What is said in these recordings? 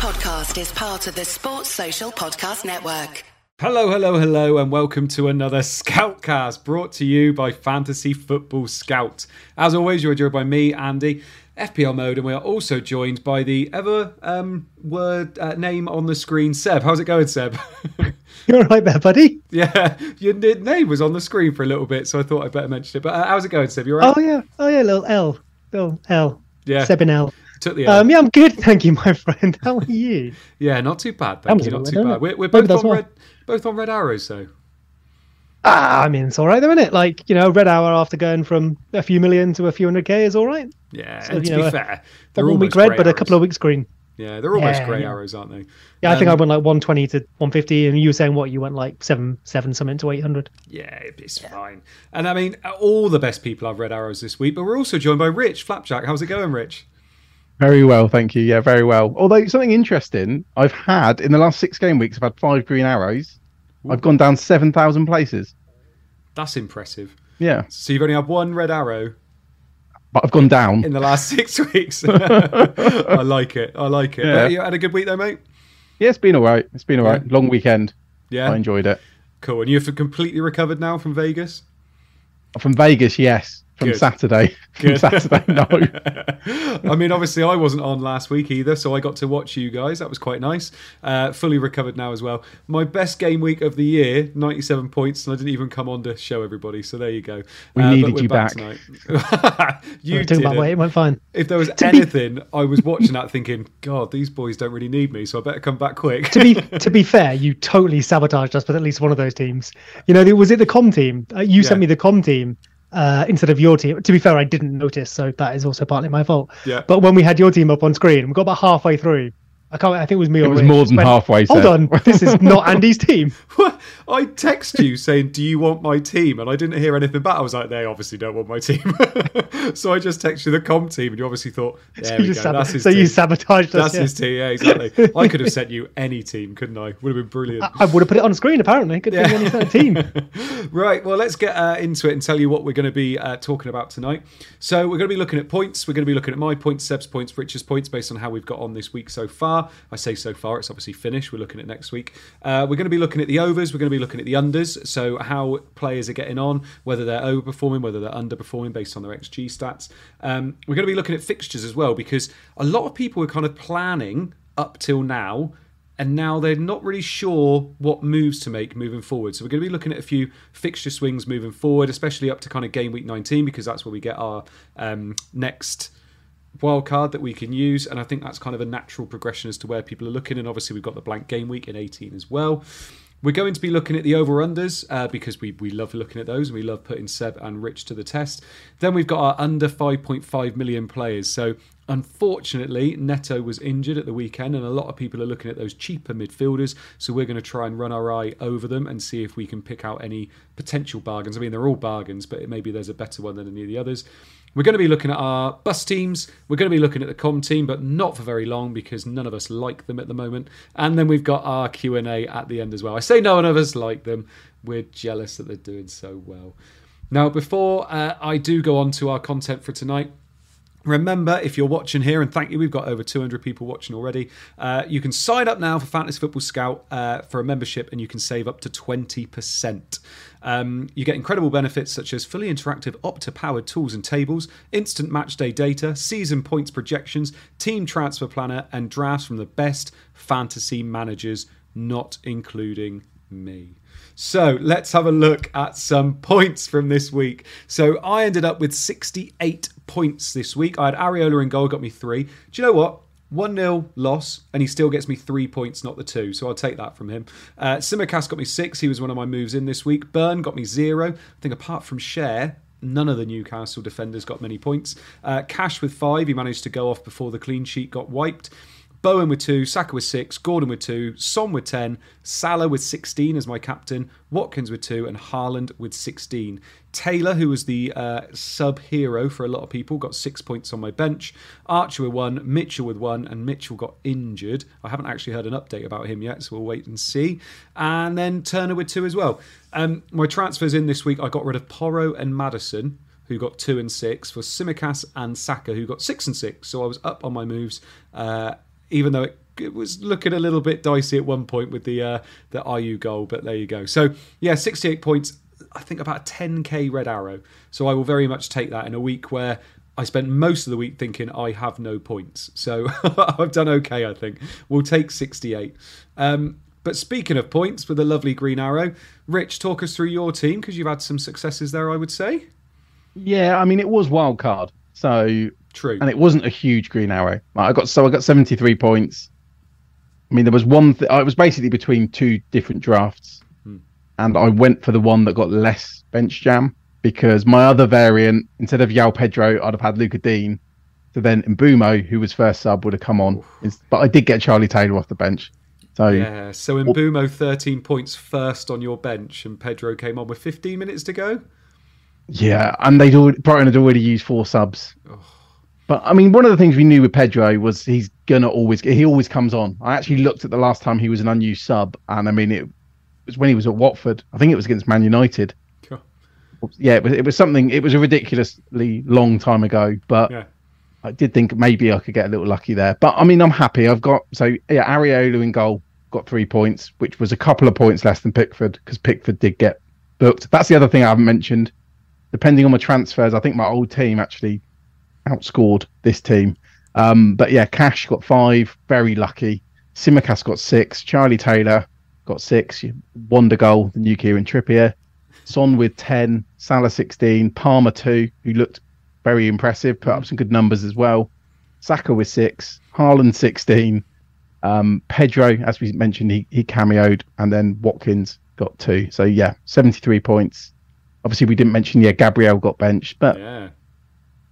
podcast is part of the Sports Social Podcast Network. Hello, hello, hello, and welcome to another Scoutcast brought to you by Fantasy Football Scout. As always, you're joined by me, Andy, FPL mode, and we are also joined by the ever um, word uh, name on the screen, Seb. How's it going, Seb? You're right there, buddy. yeah, your name was on the screen for a little bit, so I thought I'd better mention it. But uh, how's it going, Seb? You all right? Oh yeah, oh yeah, little L, little L. Yeah. Seb and L. Took the Um, yeah, I'm good, thank you, my friend. How are you? yeah, not too bad, thank was you. Not too weird, bad. We're, we're both on why. red, both on red arrows, though. Ah, I mean, it's all right, though, isn't it? Like you know, red hour after going from a few million to a few hundred k is all right. Yeah, So, and to you be fair, they're one almost week red, grey but a couple of weeks green. Yeah, they're almost Yeah, grey yeah. arrows, aren't they? Yeah, I think Um, I went like 120 to 150, and you were saying what? You went like seven, seven something to 800. Yeah, it's fine. And I mean, all the best people have red arrows this week, but we're also joined by Rich Flapjack. How's it going, Rich? Very well, thank you. Yeah, very well. Although something interesting, I've had in the last six game weeks, I've had five green arrows. I've gone down seven thousand places. That's impressive. Yeah, So you've only had one red arrow but I've gone down. in the last six weeks. I like it. I like it. Yeah. You had a good week though, mate. Yeah, it's been all right. It's been all right. Yeah. Long weekend. Yeah, I enjoyed it. cool. And you've completely recovered now from Vegas. From Vegas, yes. From Good. Saturday. From Good. Saturday, no. I mean, obviously, I wasn't on last week either, so I got to watch you guys. That was quite nice. Uh, fully recovered now as well. My best game week of the year, 97 points, and I didn't even come on to show everybody. So there you go. We Uh, needed you back. tonight. you We were talking didn't. weight, it went fine. If there was anything, I was watching that thinking, God, these boys don't really need me, so I better come back quick. to be to be fair, you totally sabotaged us with at least one of those teams. You know, was it the com team? Uh, you Yeah. sent me the com team uh, instead of your team. To be fair, I didn't notice, so that is also partly my fault. Yeah. But when we had your team up on screen, we got about halfway through. I can't. I think it was me. It or was Rich, more than went, halfway, Hold Seb." on, this is not Andy's team. I text you saying, "Do you want my team?" And I didn't hear anything back. I was like, "They obviously don't want my team." so I just texted you the com team, and you obviously thought, "There So we you go, sab- that's his so team." you sabotaged us. That's yeah. his team. Yeah, exactly. I could have sent you any team, couldn't I? Would have been brilliant. I would have put it on screen. Apparently, good thing any sort of team. Right, well, let's get uh, into it and tell you what we're going to be uh, talking about tonight. So, we're going to be looking at points. We're going to be looking at my points, Seb's points, Richard's points, based on how we've got on this week so far. I say so far, it's obviously finished. We're looking at next week. Uh, we're going to be looking at the overs. We're going to be looking at the unders. So, how players are getting on, whether they're overperforming, whether they're underperforming based on their XG stats. Um, we're going to be looking at fixtures as well, because a lot of people are kind of planning up till now and now they're not really sure what moves to make moving forward. So we're going to be looking at a few fixture swings moving forward, especially up to kind of game week 19 because that's where we get our um, next wild card that we can use. And I think that's kind of a natural progression as to where people are looking. And obviously we've got the blank game week in 18 as well. We're going to be looking at the over unders uh, because we, we love looking at those and we love putting Seb and Rich to the test. Then we've got our under 5.5 million players. So unfortunately, Neto was injured at the weekend and a lot of people are looking at those cheaper midfielders. So we're going to try and run our eye over them and see if we can pick out any potential bargains. I mean, they're all bargains, but maybe there's a better one than any of the others. We're going to be looking at our bus teams. We're going to be looking at the com team, but not for very long because none of us like them at the moment. And then we've got our Q and A at the end as well. I say none of us like them. We're jealous that they're doing so well. Now, before uh, I do go on to our content for tonight, Remember, if you're watching here, and thank you, we've got over 200 people watching already. Uh, you can sign up now for Fantasy Football Scout uh, for a membership, and you can save up to 20%. Um, you get incredible benefits such as fully interactive Opta powered tools and tables, instant match day data, season points projections, team transfer planner, and drafts from the best fantasy managers, not including me. So let's have a look at some points from this week. So I ended up with 68 points this week. I had Areola in goal, got me three. Do you know what? 1 0 loss, and he still gets me three points, not the two. So I'll take that from him. Uh, got me six. He was one of my moves in this week. Burn got me zero. I think apart from Schär, none of the Newcastle defenders got many points. Uh, Cash with five. He managed to go off before the clean sheet got wiped. Bowen with two, Saka with six, Gordon with two, Son with 10, Salah with 16 as my captain, Watkins with two, and Haaland with 16. Taylor, who was the uh, sub hero for a lot of people, got six points on my bench. Archer with one, Mitchell with one, and Mitchell got injured. I haven't actually heard an update about him yet, so we'll wait and see. And then Turner with two as well. Um, my transfers in this week, I got rid of Porro and Maddison who got two and six, for Tsimikas and Saka, who got six and six. So I was up on my moves, uh, even though it it was looking a little bit dicey at one point with the uh, the IU goal, but there you go. So yeah, 68 points. I think about a 10k red arrow. So I will very much take that in a week where I spent most of the week thinking I have no points. So I've done okay, I think. We'll take 68. Um, but speaking of points with a lovely green arrow, Rich, talk us through your team because you've had some successes there, I would say. Yeah, I mean it was wild card, so True. and it wasn't a huge green arrow. I got so I got seventy three points. I mean there was one. Th- uh, I was basically between two different drafts, hmm. and I went for the one that got less bench jam because my other variant instead of João Pedro, I'd have had Lucas Digne. So then Mbeumo, who was first sub, would have come on. But I did get Charlie Taylor off the bench. So Yeah, so Mbeumo, 13 points first on your bench, and Pedro came on with 15 minutes to go. Yeah, and they'd already, Brighton had already used four subs. But I mean, one of the things we knew with Pedro was he's gonna always he always comes on. I actually looked at the last time he was an unused sub, and I mean it was when he was at Watford. I think it was against Man United. Sure. Yeah, it was, it was something. It was a ridiculously long time ago, but Yeah. I did think maybe I could get a little lucky there. But I mean, I'm happy. I've got so yeah, Areola in goal got three points, which was a couple of points less than Pickford because Pickford did get booked. That's the other thing I haven't mentioned. Depending on my transfers, I think my old team actually outscored this team. Um, but yeah, Cash got five, very lucky. Tsimikas got six. Charlie Taylor got six. Wonder goal, the new Kieran Trippier. Son with 10, Salah 16, Palmer 2, who looked very impressive, put up some good numbers as well. Saka with 6, Haaland 16, um, Pedro, as we mentioned, he, he cameoed, and then Watkins got 2. So yeah, 73 points. Obviously, we didn't mention, yeah, Gabriel got benched, but Yeah.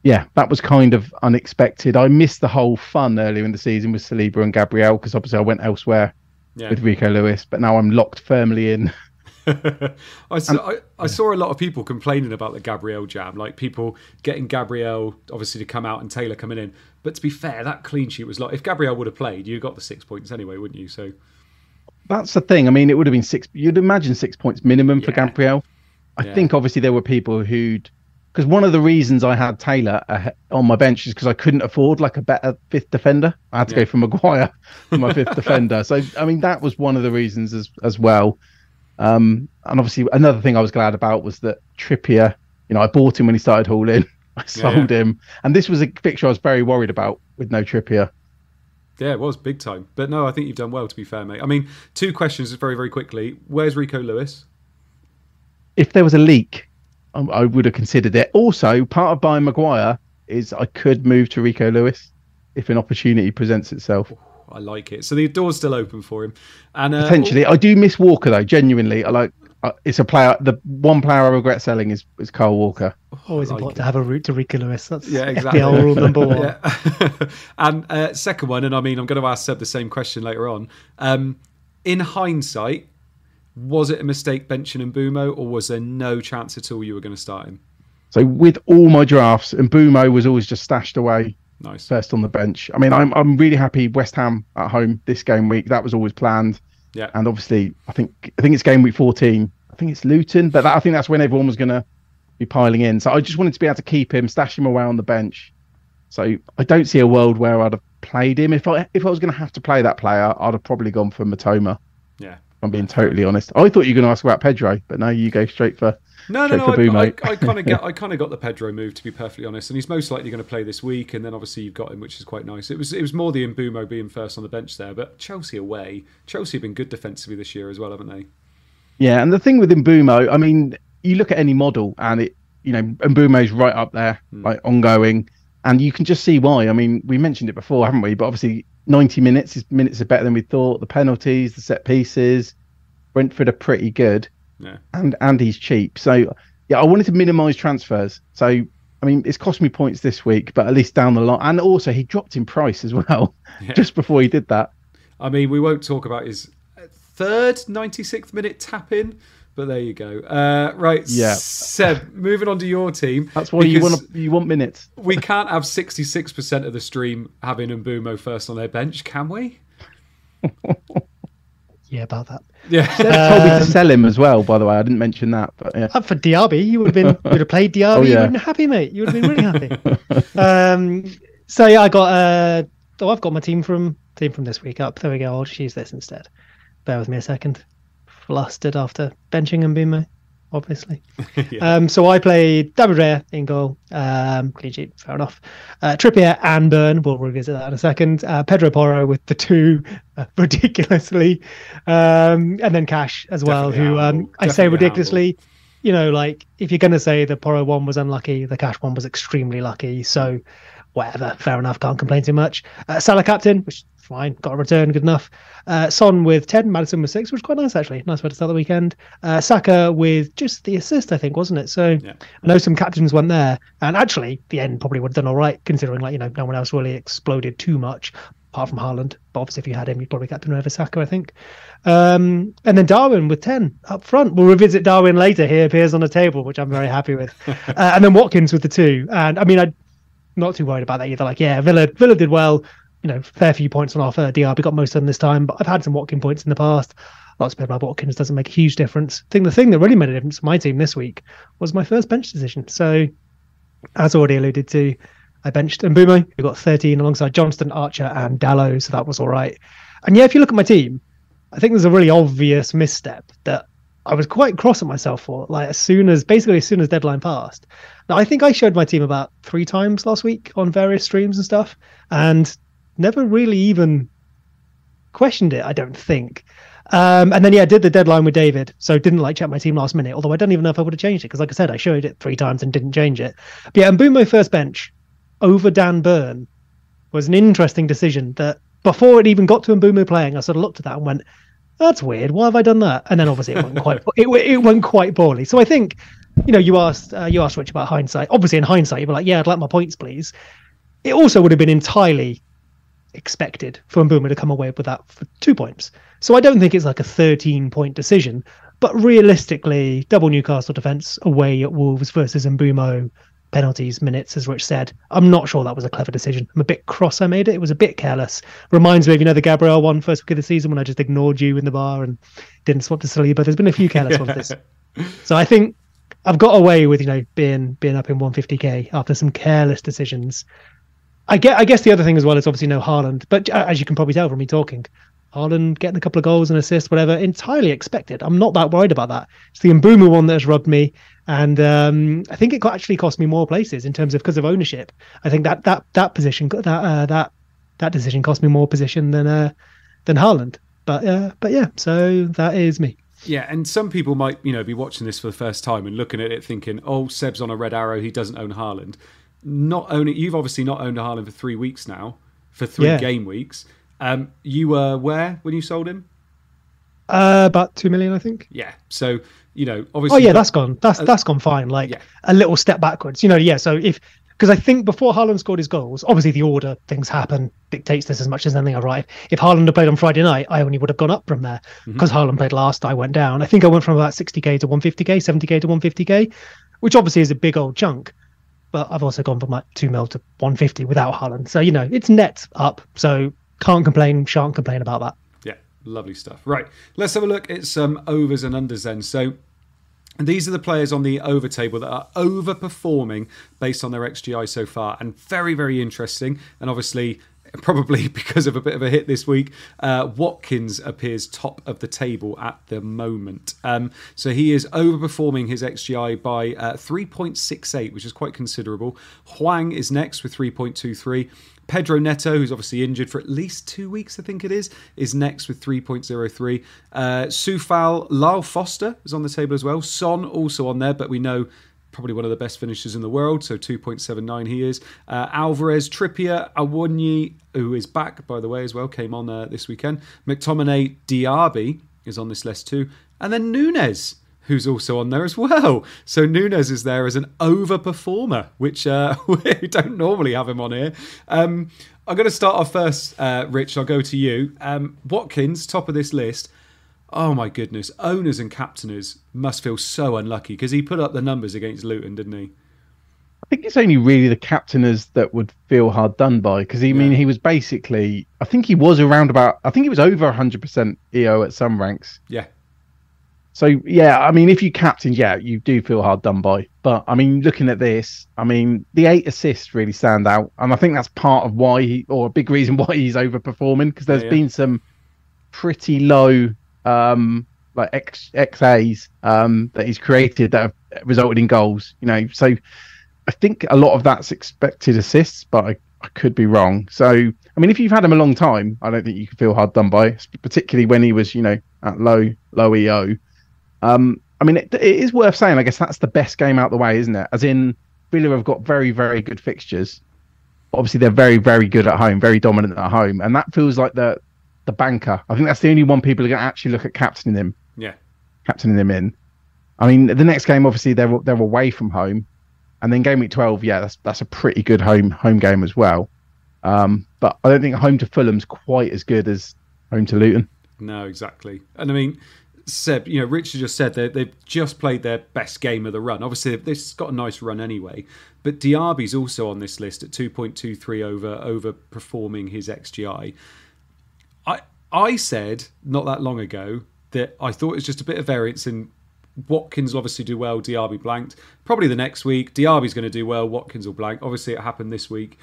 Yeah, that was kind of unexpected. I missed the whole fun earlier in the season with Saliba and Gabriel because obviously I went elsewhere Yeah. with Rico Lewis, but now I'm locked firmly in. I, saw, I, I saw a lot of people complaining about the Gabriel jam, like people getting Gabriel obviously to come out and Taylor coming in. But to be fair, that clean sheet was like if Gabriel would have played, you got the six points anyway, wouldn't you? So That's the thing. I mean, it would have been six. You'd imagine six points minimum for Yeah. Gabriel. I Yeah. think obviously there were people who'd because one of the reasons I had Taylor uh, on my bench is because I couldn't afford like a better fifth defender. I had to Yeah. go for Maguire for my fifth defender. So I mean that was one of the reasons as as well. Um, and obviously another thing I was glad about was that Trippier. You know, I bought him when he started hauling. I sold him, and this was a fixture I was very worried about with no Trippier. yeah, it was big time. But no, I think you've done well. To be fair, mate. I mean, two questions very very quickly. Where's Rico Lewis? if there was a leak, I, I would have considered it. Also, part of buying Maguire is I could move to Rico Lewis if an opportunity presents itself. I like it. So the door's still open for him. And uh, Potentially, I do miss Walker though. Genuinely, I like. Uh, it's a player. The one player I regret selling is is Kyle Walker. Always like important it. to have a route to Rico Lewis. That's Yeah, exactly. FPL rule number one. Yeah. and uh, second one, and I mean, I'm going to ask Seb the same question later on. Um, in hindsight, was it a mistake benching Mbeumo, or was there no chance at all you were going to start him? So with all my drafts, Mbeumo was always just stashed away Nice. first on the bench. I mean, I'm I'm really happy West Ham at home this game week. That was always planned. Yeah. And obviously, I think I think it's game week 14. I think it's Luton, but that, I think that's when everyone was going to be piling in. So I just wanted to be able to keep him, stash him away on the bench. So I don't see a world where I'd have played him. If I if I was going to have to play that player, I'd have probably gone for Mitoma. Yeah. I'm being totally honest. I thought you were going to ask about Pedro, but no, you go straight for No, no, no. I, I, I kind of get, I kind of got the Pedro move to be perfectly honest, and he's most likely going to play this week. And then obviously you've got him, which is quite nice. It was, it was more the Mbeumo being first on the bench there, but Chelsea away. Chelsea have been good defensively this year as well, haven't they? Yeah, and the thing with Mbeumo, I mean, you look at any model and it, you know, Mbeumo's right up there, hmm. like ongoing, and you can just see why. I mean, we mentioned it before, haven't we? But obviously, 90 minutes is minutes are better than we thought. The penalties, the set pieces, Brentford are pretty good, Yeah. and and he's cheap. So yeah, I wanted to minimise transfers. So I mean, it's cost me points this week, but at least down the line, and also he dropped in price as well, Yeah. just before he did that. I mean, we won't talk about his third 96th minute tap in, but there you go. Uh, right, Yeah. Seb, moving on to your team. That's why you want you want minutes. We can't have 66% of the stream having Mbeumo first on their bench, can we? Yeah, about that. Yeah. They've told me to sell him as well. By the way, I didn't mention that, but yeah. Up for Diaby, you would have been, you would have played Diaby. Oh, You yeah. would have been happy, mate. You would have been really happy. um, so yeah, I got. Uh, oh, I've got my team from team from this week up. There we go. I'll just use this instead. Bear with me a second. Flustered after benching Mbeumo, obviously. Yeah. Um, so I played David Raya in goal. Um, clean sheet, fair enough. Uh, Trippier and Burn. We'll revisit that in a second. Uh, Pedro Porro with the two uh, ridiculously, um, and then Cash as well. Definitely Who um. I say ridiculously. You know, like if you're going to say the Porro one was unlucky, the Cash one was extremely lucky. So whatever, fair enough. Can't complain too much. Uh, Salah captain, which fine. Got a return, good enough. Uh, Son with 10, Maddison with 6, which was quite nice actually. Nice way to start the weekend. Uh, Saka with just the assist, I think, wasn't it? So Yeah. I know some captains went there. And actually, the end probably would have done all right, considering, like, you know, no one else really exploded too much, apart from Haaland. But obviously, if you had him, you'd probably captain over Saka, I think. Um, and then Darwin with 10 up front. We'll revisit Darwin later. He appears on the table, which I'm very happy with. uh, and then Watkins with the two. And I mean, I'm not too worried about that either. Like, yeah, Villa Villa did well. You know, fair few points on offer. We got most of them this time, but I've had some Watkin points in the past. Lots of people about Watkins doesn't make a huge difference. I think the thing that really made a difference for my team this week was my first bench decision. So, as already alluded to, I benched Mbeumo, who got 13 alongside Johnston, Archer, and Dalot, so that was all right. And yeah, if you look at my team, I think there's a really obvious misstep that I was quite cross at myself for. Like as soon as basically as soon as deadline passed. Now I think I showed my team about three times last week on various streams and stuff, and never really even questioned it. I don't think. Um, and then yeah, I did the deadline with David, so didn't like check my team last minute. Although I don't even know if I would have changed it because, like I said, I showed it three times and didn't change it. But yeah, and Mbeumo first bench over Dan Burn was an interesting decision. That before it even got to Mbeumo playing, I sort of looked at that and went, "That's weird. Why have I done that?" And then obviously it went quite it, it went quite poorly. So I think, you know, you asked uh, you asked Rich about hindsight. Obviously, in hindsight, you'd be like, "Yeah, I'd like my points, please." It also would have been entirely expected for Mbeumo to come away with that for two points. So I don't think it's like a 13 point decision, but realistically, double Newcastle defence away at Wolves versus Mbeumo, penalties, minutes, as Rich said. I'm not sure that was a clever decision. I'm a bit cross I made it. It was a bit careless. Reminds me of, you know, the Gabriel one first week of the season when I just ignored you in the bar and didn't swap to Saliba. There's been a few careless ones this. So I think I've got away with, you know, being being up in 150k after some careless decisions. I get. I guess the other thing as well is obviously no Haaland, but uh, as you can probably tell from me talking, Haaland getting a couple of goals and assists, whatever, entirely expected. I'm not that worried about that. It's the Mbeumo one that has rubbed me, and um, I think it actually cost me more places in terms of because of ownership. I think that that that position that uh, that that decision cost me more position than uh, than Haaland. But uh, but yeah, so that is me. Yeah, and some people might, you know, be watching this for the first time and looking at it thinking, "Oh, Seb's on a red arrow. He doesn't own Haaland." Not owning, you've obviously not owned Haaland for three weeks now, for three Yeah. game weeks. Um, you were where when you sold him? Uh, about two million, I think. Yeah. So you know, obviously. Oh yeah, that's gone. That's that's gone fine. Like yeah. a little step backwards. You know, yeah. So if because I think before Haaland scored his goals, obviously the order things happen dictates this as much as anything. I Right. If Haaland had played on Friday night, I only would have gone up from there because Haaland played last. I went down. I think I went from about 60k to 150k, 70k to 150k, which obviously is a big old chunk. But I've also gone from like two mil to 150 without Haaland. So you know, it's net up. So can't complain. Shan't complain about that. Yeah, lovely stuff. Right, let's have a look at some overs and unders then. So these are the players on the over table that are overperforming based on their XGI so far, and very, very interesting. And obviously, probably because of a bit of a hit this week, uh, Watkins appears top of the table at the moment. Um, so he is overperforming his XGI by uh, 3.68, which is quite considerable. Hwang is next with 3.23. Pedro Neto, who's obviously injured for at least two weeks, I think it is, is next with 3.03. Uh, Sufal, Lyle Foster is on the table as well. Son also on there, but we know probably one of the best finishers in the world, so 2.79 he is. Uh, Alvarez, Trippier, Awoniyi, who is back, by the way, as well, came on uh, this weekend. McTominay, Diaby is on this list too. And then Nunez, who's also on there as well. So Nunez is there as an overperformer, which uh, we don't normally have him on here. Um, I'm going to start off first, uh, Rich. I'll go to you. Um, Watkins, top of this list. Oh my goodness, owners and captainers must feel so unlucky because he put up the numbers against Luton, didn't he? I think it's only really the captainers that would feel hard done by because he I mean he was basically I think he was around about I think he was over 100% EO at some ranks. Yeah, So yeah, I mean, if you captain, yeah, you do feel hard done by. But I mean, looking at this, I mean, the eight assists really stand out, and I think that's part of why he, or a big reason why he's overperforming, because there's Yeah, yeah. been some pretty low, um, like X XAs um, that he's created that have resulted in goals. You know, so I think a lot of that's expected assists, but I, I could be wrong. So I mean, if you've had him a long time, I don't think you can feel hard done by, particularly when he was, you know, at low low EO. Um, I mean, it, it is worth saying. I guess that's the best game out the way, isn't it? As in, Villa have got very, very good fixtures. Obviously, they're very, very good at home, very dominant at home, and that feels like the the banker. I think that's the only one people are going to actually look at captaining him, Yeah. captaining him in. I mean, the next game, obviously, they're they're away from home, and then game week twelve, yeah, that's that's a pretty good home home game as well. Um, but I don't think home to Fulham's quite as good as home to Luton. No, exactly. And I mean, Seb, you know, Richard just said they, they've just played their best game of the run. Obviously, this got a nice run anyway. But Diaby's also on this list at 2.23 over over performing his XGI. I said not that long ago that I thought it was just a bit of variance in Watkins will obviously do well, Diaby blanked. Probably the next week, Diaby's going to do well, Watkins will blank. Obviously, it happened this week.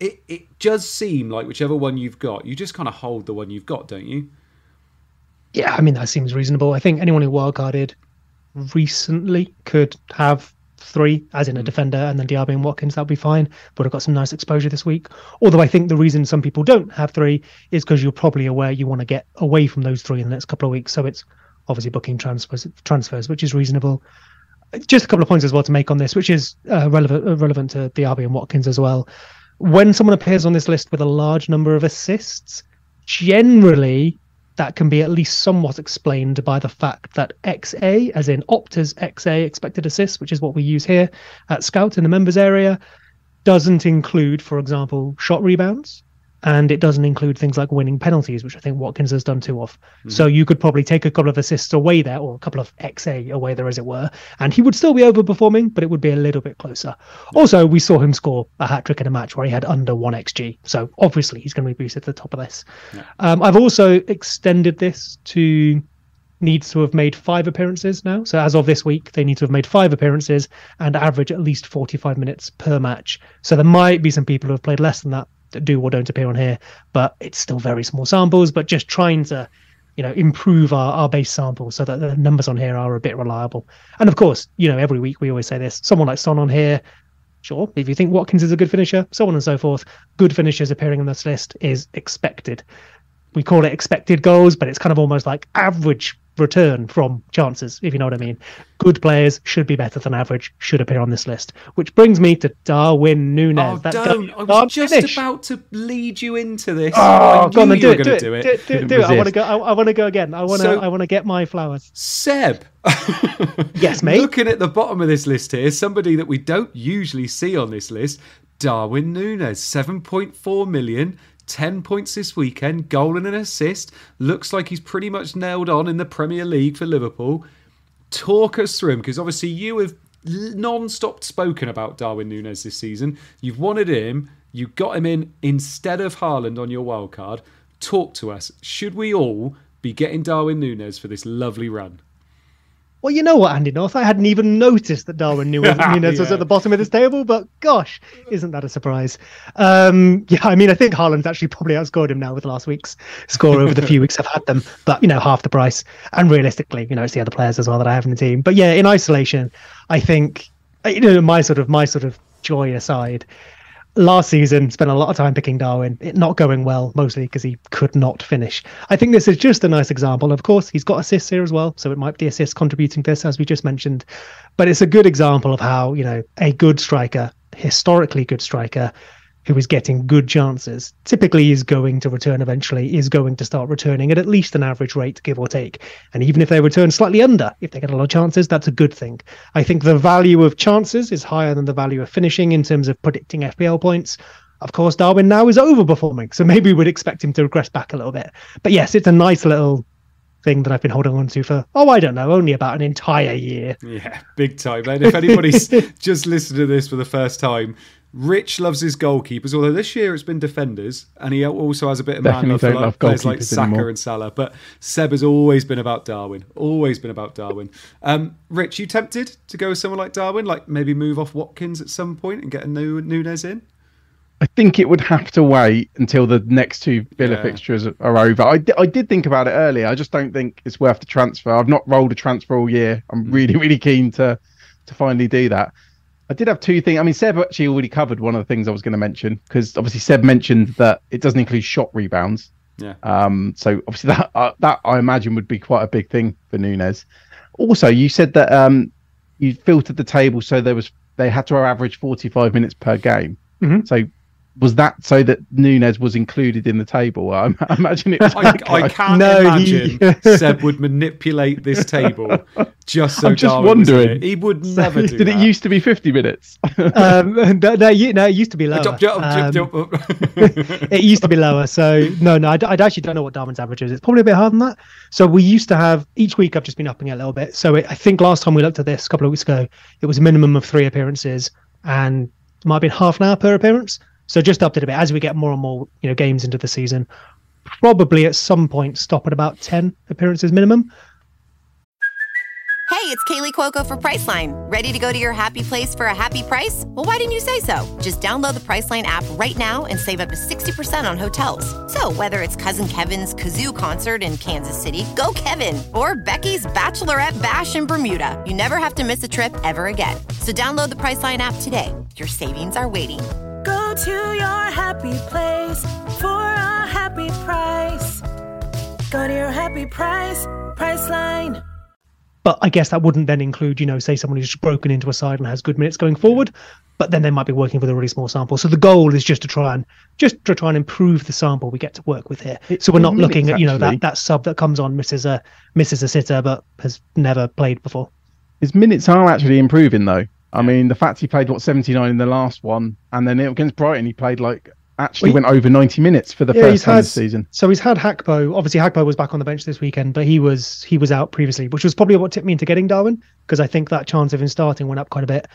It it does seem like whichever one you've got, you just kind of hold the one you've got, don't you? Yeah, I mean that seems reasonable. I think anyone who wildcarded recently could have three, as in a defender, and then Diaby and Watkins. That'd be fine. Would have got some nice exposure this week. Although I think the reason some people don't have three is because you're probably aware you want to get away from those three in the next couple of weeks. So it's obviously booking transfers, transfers, which is reasonable. Just a couple of points as well to make on this, which is uh, relevant uh, relevant to Diaby and Watkins as well. When someone appears on this list with a large number of assists, generally that can be at least somewhat explained by the fact that XA, as in Opta's XA expected assists, which is what we use here at Scout in the members area, doesn't include, for example, shot rebounds. And it doesn't include things like winning penalties, which I think Watkins has done too of. So you could probably take a couple of assists away there, or a couple of XA away there, as it were, and he would still be overperforming, but it would be a little bit closer. Also, we saw him score a hat trick in a match where he had under one XG. So obviously he's going to be boosted to the top of this. Um, I've also extended this to needs to have made five appearances now. So as of this week, they need to have made five appearances and average at least 45 minutes per match. So there might be some people who have played less than that do or don't appear on here, but it's still very small samples. But just trying to, you know, improve our, our base sample so that the numbers on here are a bit reliable. And of course, you know, every week we always say this: someone like Son on here. Sure, if you think Watkins is a good finisher, so on and so forth, good finishers appearing on this list is expected we call it expected goals, but it's kind of almost like average return from chances, if you know what I mean. Good players should be better than average, should appear on this list. Which brings me to Darwin Nunez. Oh, That don't! I was just finish. about to lead you into this. Oh, I go on then, do it, do it, do it. do it, do it, do it. I want to go. I, I want to go again. I want to. So- I want to get my flowers. Seb. Yes, mate. Looking at the bottom of this list here, somebody that we don't usually see on this list, Darwin Nunez, 7.4 million, 10 points this weekend, goal and an assist. Looks like he's pretty much nailed on in the Premier League for Liverpool. Talk us through him because obviously you have non stop spoken about Darwin Nunez this season. You've wanted him, you got him in instead of Haaland on your wild card. Talk to us. Should we all be getting Darwin Nunez for this lovely run? Well, you know what, Andy North? I hadn't even noticed that Darwin knew Nunez, Nunez was at the bottom of this table, but gosh, isn't that a surprise? Um, yeah, I mean, I think Haaland's actually probably outscored him now with last week's score over the few weeks I've had them, but you know, half the price. And realistically, you know, it's the other players as well that I have in the team. But yeah, in isolation, I think you know my sort of my sort of joy aside. Last season, spent a lot of time picking Darwin. It not going well, mostly because he could not finish. I think this is just a nice example. Of course, he's got assists here as well, so it might be assists contributing this, as we just mentioned. But it's a good example of how you know a good striker, historically good striker, who is getting good chances, typically is going to return eventually, is going to start returning at at least an average rate, give or take. And even if they return slightly under, if they get a lot of chances, that's a good thing. I think the value of chances is higher than the value of finishing in terms of predicting FPL points. Of course, Darwin now is overperforming, so maybe we'd expect him to regress back a little bit. But yes, it's a nice little thing that I've been holding on to for, oh, I don't know, only about an entire year. Yeah, big time. And if anybody's just listened to this for the first time, Rich loves his goalkeepers, although this year it's been defenders, and he also has a bit of Definitely man love for like, love players like Saka anymore. and Salah. But Seb has always been about Darwin. Always been about Darwin. Um, Rich, you tempted to go with someone like Darwin, like maybe move off Watkins at some point and get a new Nunez in? I think it would have to wait until the next two Villa Yeah. fixtures are over. I, did think about it earlier. I just don't think it's worth the transfer. I've not rolled a transfer all year. I'm really, really keen to to finally do that. I did have two things. I mean, Seb actually already covered one of the things I was going to mention because obviously Seb mentioned that it doesn't include shot rebounds. Yeah. Um, so obviously that uh, that I imagine would be quite a big thing for Nunez. Also, you said that um, you filtered the table so there was they had to average 45 minutes per game. Mhm. So was that so that Nunez was included in the table? I, I imagine it was. I, that I can't No, he- imagine Seb would manipulate this table just so I'm just Darwin was wondering. here. He would never do Did that. it used to be 50 minutes? um, no, no, you- no, it used to be lower. Jump, jump, Um, jump, jump. it used to be lower. So no, no, I, d- I actually don't know what Darwin's average is. It's probably a bit higher than that. So we used to have each week. I've just been upping it a little bit. So it, I think last time we looked at this a couple of weeks ago, it was a minimum of three appearances and might have been half an hour per appearance. So just upped it a bit as we get more and more you know games into the season. Probably at some point stop at about ten appearances minimum. Hey, it's Kaley Cuoco for Priceline. Ready to go to your happy place for a happy price? Well, why didn't you say so? Just download the Priceline app right now and save up to 60% on hotels. So, whether it's Cousin Kevin's Kazoo concert in Kansas City, go Kevin, or Becky's Bachelorette Bash in Bermuda, you never have to miss a trip ever again. So, download the Priceline app today. Your savings are waiting. Go to your happy place for a happy price. Go to your happy price, Priceline. But I guess that wouldn't then include, you know, say someone who's broken into a side and has good minutes going forward. But then they might be working with a really small sample. So the goal is just to try and just to try and improve the sample we get to work with here. So we're not minutes, looking at, you know, actually. that, that sub that comes on misses a misses a sitter but has never played before. His minutes are actually improving, though. I mean, the fact he played, what, 79 in the last one, and then against Brighton, he played like actually Well, went over 90 minutes for the Yeah, first time had this season. So he's had Gakpo. Obviously, Gakpo was back on the bench this weekend, but he was he was out previously, which was probably what tipped me into getting Darwin because I think that chance of him starting went up quite a bit.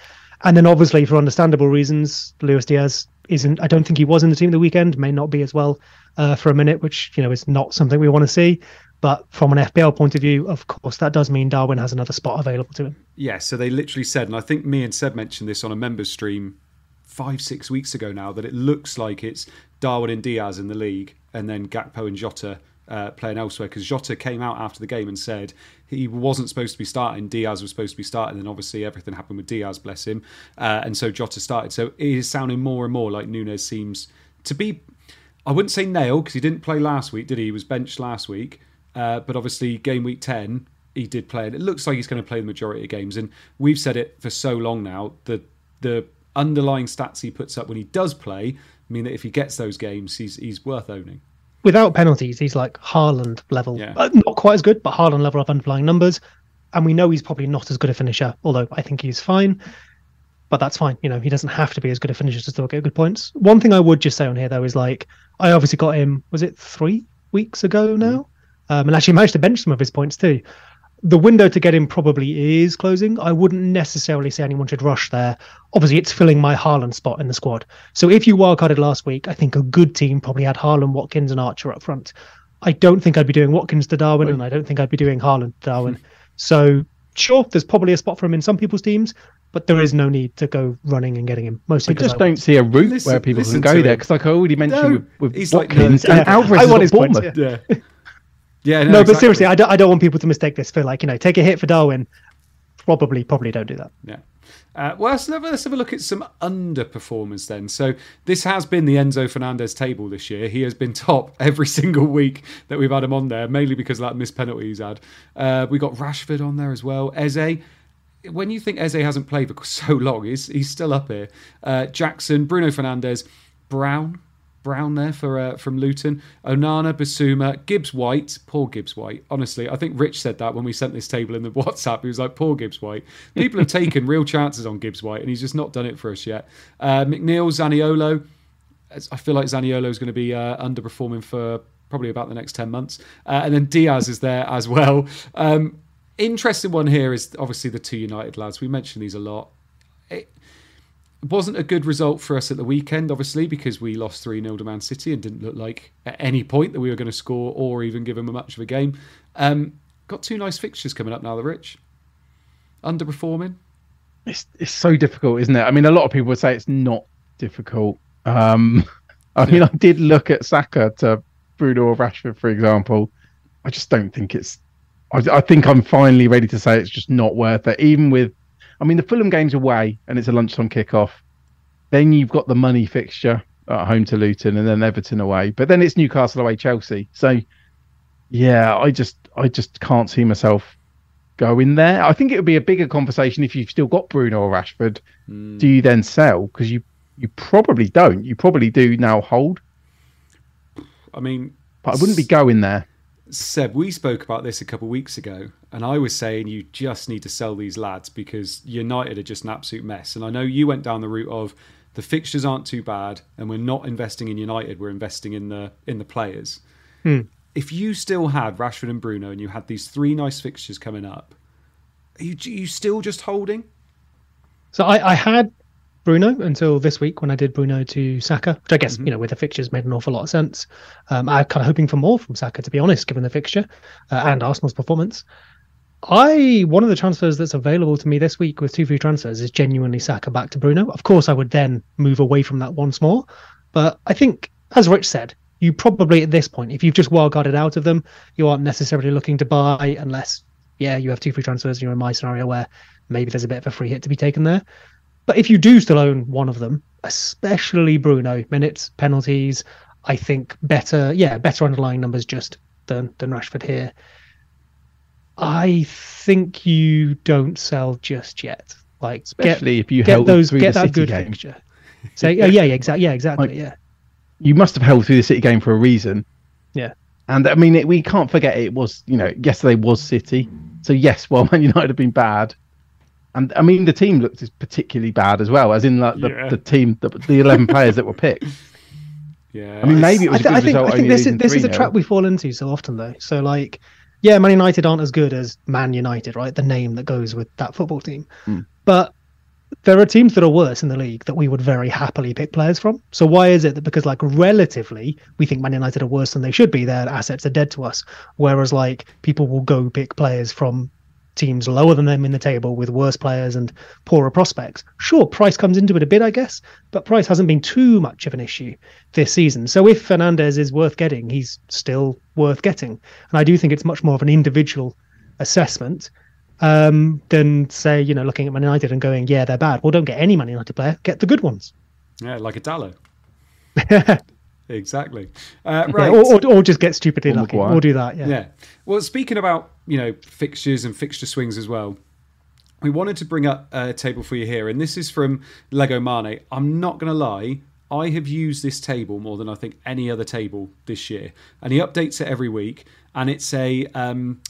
And then obviously, for understandable reasons, Luis Diaz isn't. I don't think he was in the team the weekend. May not be as well uh, for a minute, which you know is not something we want to see. But from an FPL point of view, of course, that does mean Darwin has another spot available to him. Yeah, so they literally said, and I think me and Seb mentioned this on a members stream five, six weeks ago now, that it looks like it's Darwin and Diaz in the league, and then Gakpo and Jota uh, playing elsewhere. Because Jota came out after the game and said he wasn't supposed to be starting, Diaz was supposed to be starting, and obviously everything happened with Diaz, bless him, uh, and so Jota started. So it is sounding more and more like Nunez seems to be. I wouldn't say nailed because he didn't play last week, did he? He was benched last week. Uh, but obviously, game week 10, he did play. And it looks like he's going to play the majority of games. And we've said it for so long now. The, the underlying stats he puts up when he does play mean that if he gets those games, he's, he's worth owning. Without penalties, he's like Haaland level. Yeah. Uh, not quite as good, but Haaland level of underlying numbers. And we know he's probably not as good a finisher, although I think he's fine. But that's fine. You know, he doesn't have to be as good a finisher to still get good points. One thing I would just say on here, though, is like, I obviously got him, was it three weeks ago now? Um, and actually managed to bench some of his points too. The window to get him probably is closing. I wouldn't necessarily say anyone should rush there. Obviously, it's filling my Haaland spot in the squad. So if you wildcarded last week, I think a good team probably had Haaland, Watkins, and Archer up front. I don't think I'd be doing Watkins to Darwin, and I don't think I'd be doing Haaland to Darwin. so sure, there's probably a spot for him in some people's teams, but there is no need to go running and getting him. Mostly I because just don't see a route Listen- where people can go there because, like I already mentioned No, with, with he's like, Watkins no, and yeah. Alvarez, I want at his points, Bournemouth. Yeah. Yeah, no, no, but seriously, I don't, I don't want people to mistake this for like you know take a hit for Darwin. Probably, probably don't do that. Yeah. Uh, well, let's have, let's have a look at some underperformers then. So this has been the Enzo Fernandez table this year. He has been top every single week that we've had him on there, mainly because of that missed penalty he's had. Uh, we got Rashford on there as well. Eze. When you think Eze hasn't played for so long, he's, he's still up here. Uh, Jackson, Bruno Fernandes, Brown, Brown there for uh, from Luton, Onana, Basuma, Gibbs White, poor Gibbs White. Honestly, I think Rich said that when we sent this table in the WhatsApp. He was like, "Poor Gibbs White." People have taken real chances on Gibbs White, and he's just not done it for us yet. Uh, McNeil, Zaniolo. I feel like Zaniolo is going to be uh, underperforming for probably about the next ten months, uh, and then Diaz is there as well. Um, interesting one here is obviously the two United lads. We mention these a lot. It, It wasn't a good result for us at the weekend, obviously, because we lost 3 0 to Man City and didn't look like at any point that we were going to score or even give them a much of a game. Um, got two nice fixtures coming up now, the Rich. Underperforming. It's it's so difficult, isn't it? I mean, a lot of people would say it's not difficult. Um, I mean, I did look at Saka to Bruno or Rashford, for example. I just don't think it's. I, I think I'm finally ready to say it's just not worth it. Even with, I mean, the Fulham game's away and it's a lunchtime kickoff. Then you've got the money fixture at home to Luton and then Everton away. But then it's Newcastle away, Chelsea. So, yeah, I just I just can't see myself going there. I think it would be a bigger conversation if you've still got Bruno or Rashford. Hmm. Do you then sell? Because you you probably don't. You probably do now hold. I mean, But I wouldn't be going there. Seb, we spoke about this a couple of weeks ago, and I was saying you just need to sell these lads because United are just an absolute mess. And I know you went down the route of the fixtures aren't too bad, and we're not investing in United; we're investing in the in the players. Hmm. If you still had Rashford and Bruno, and you had these three nice fixtures coming up, are you, are you still just holding? So I, I had Bruno until this week when I did Bruno to Saka, which I guess you know with the fixtures made an awful lot of sense. Um, I'm kind of hoping for more from Saka, to be honest, given the fixture uh, and Arsenal's performance. I one of the transfers that's available to me this week with two free transfers is genuinely Saka back to Bruno. Of course, I would then move away from that once more, but I think, as Rich said, you probably at this point, if you've just wildcarded out of them, you aren't necessarily looking to buy unless, yeah, you have two free transfers and you're in my scenario where maybe there's a bit of a free hit to be taken there. But if you do still own one of them, especially Bruno, minutes, penalties, I think better, yeah, better underlying numbers just than than Rashford here. I think you don't sell just yet. Like Especially get, if you get held those through get the that City good game. fixture. So oh, yeah, yeah, yeah, exactly, yeah, exactly, Like- yeah, You must have held through the City game for a reason. yeah. And I mean, it, we can't forget it was, you know, yesterday was City. So, yes, well, Man United have been bad. And I mean, the team looked particularly bad as well, as in like, the, Yeah. the team, the, the 11 players that were picked. Yeah, I mean, maybe it I, was a th- good I think result. I think this is this is a trap we fall into so often though. So like, yeah, Man United aren't as good as Man United, right? The name that goes with that football team, Hmm. but there are teams that are worse in the league that we would very happily pick players from. So why is it that because like relatively we think Man United are worse than they should be, their assets are dead to us, whereas like people will go pick players from teams lower than them in the table with worse players and poorer prospects. Sure, price comes into it a bit, I guess, but price hasn't been too much of an issue this season. So if Fernandes is worth getting, he's still worth getting. And I do think it's much more of an individual assessment um, than, say, you know, looking at Man United and going, yeah, they're bad. Well, don't get any Man United player, get the good ones. yeah, like a Dalot. exactly. Uh, Yeah, right. or, or, or just get stupidly Or lucky. Maguire. Or do that, yeah. Yeah. Well, speaking about you know fixtures and fixture swings as well, we wanted to bring up a table for you here, and this is from Lego Mane. I'm not going to lie. I have used this table more than I think any other table this year, and he updates it every week. And it's a um,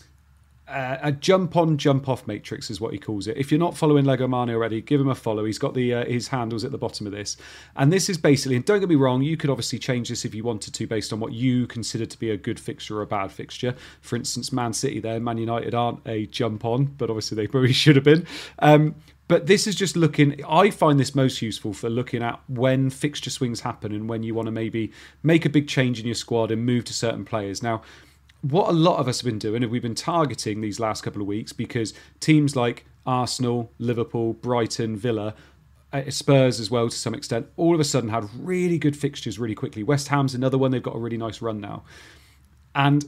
uh, a jump on, jump off matrix is what he calls it. If you're not following Lego Mane already, give him a follow. He's got the uh, his handles at the bottom of this, and this is basically. And don't get me wrong, you could obviously change this if you wanted to, based on what you consider to be a good fixture or a bad fixture. For instance, Man City, there, Man United aren't a jump on, but obviously they probably should have been. Um, but this is just looking. I find this most useful for looking at when fixture swings happen and when you want to maybe make a big change in your squad and move to certain players. Now what a lot of us have been doing, and we've been targeting these last couple of weeks because teams like Arsenal, Liverpool, Brighton, Villa, uh, Spurs as well to some extent, all of a sudden had really good fixtures really quickly. West Ham's another one; they've got a really nice run now. And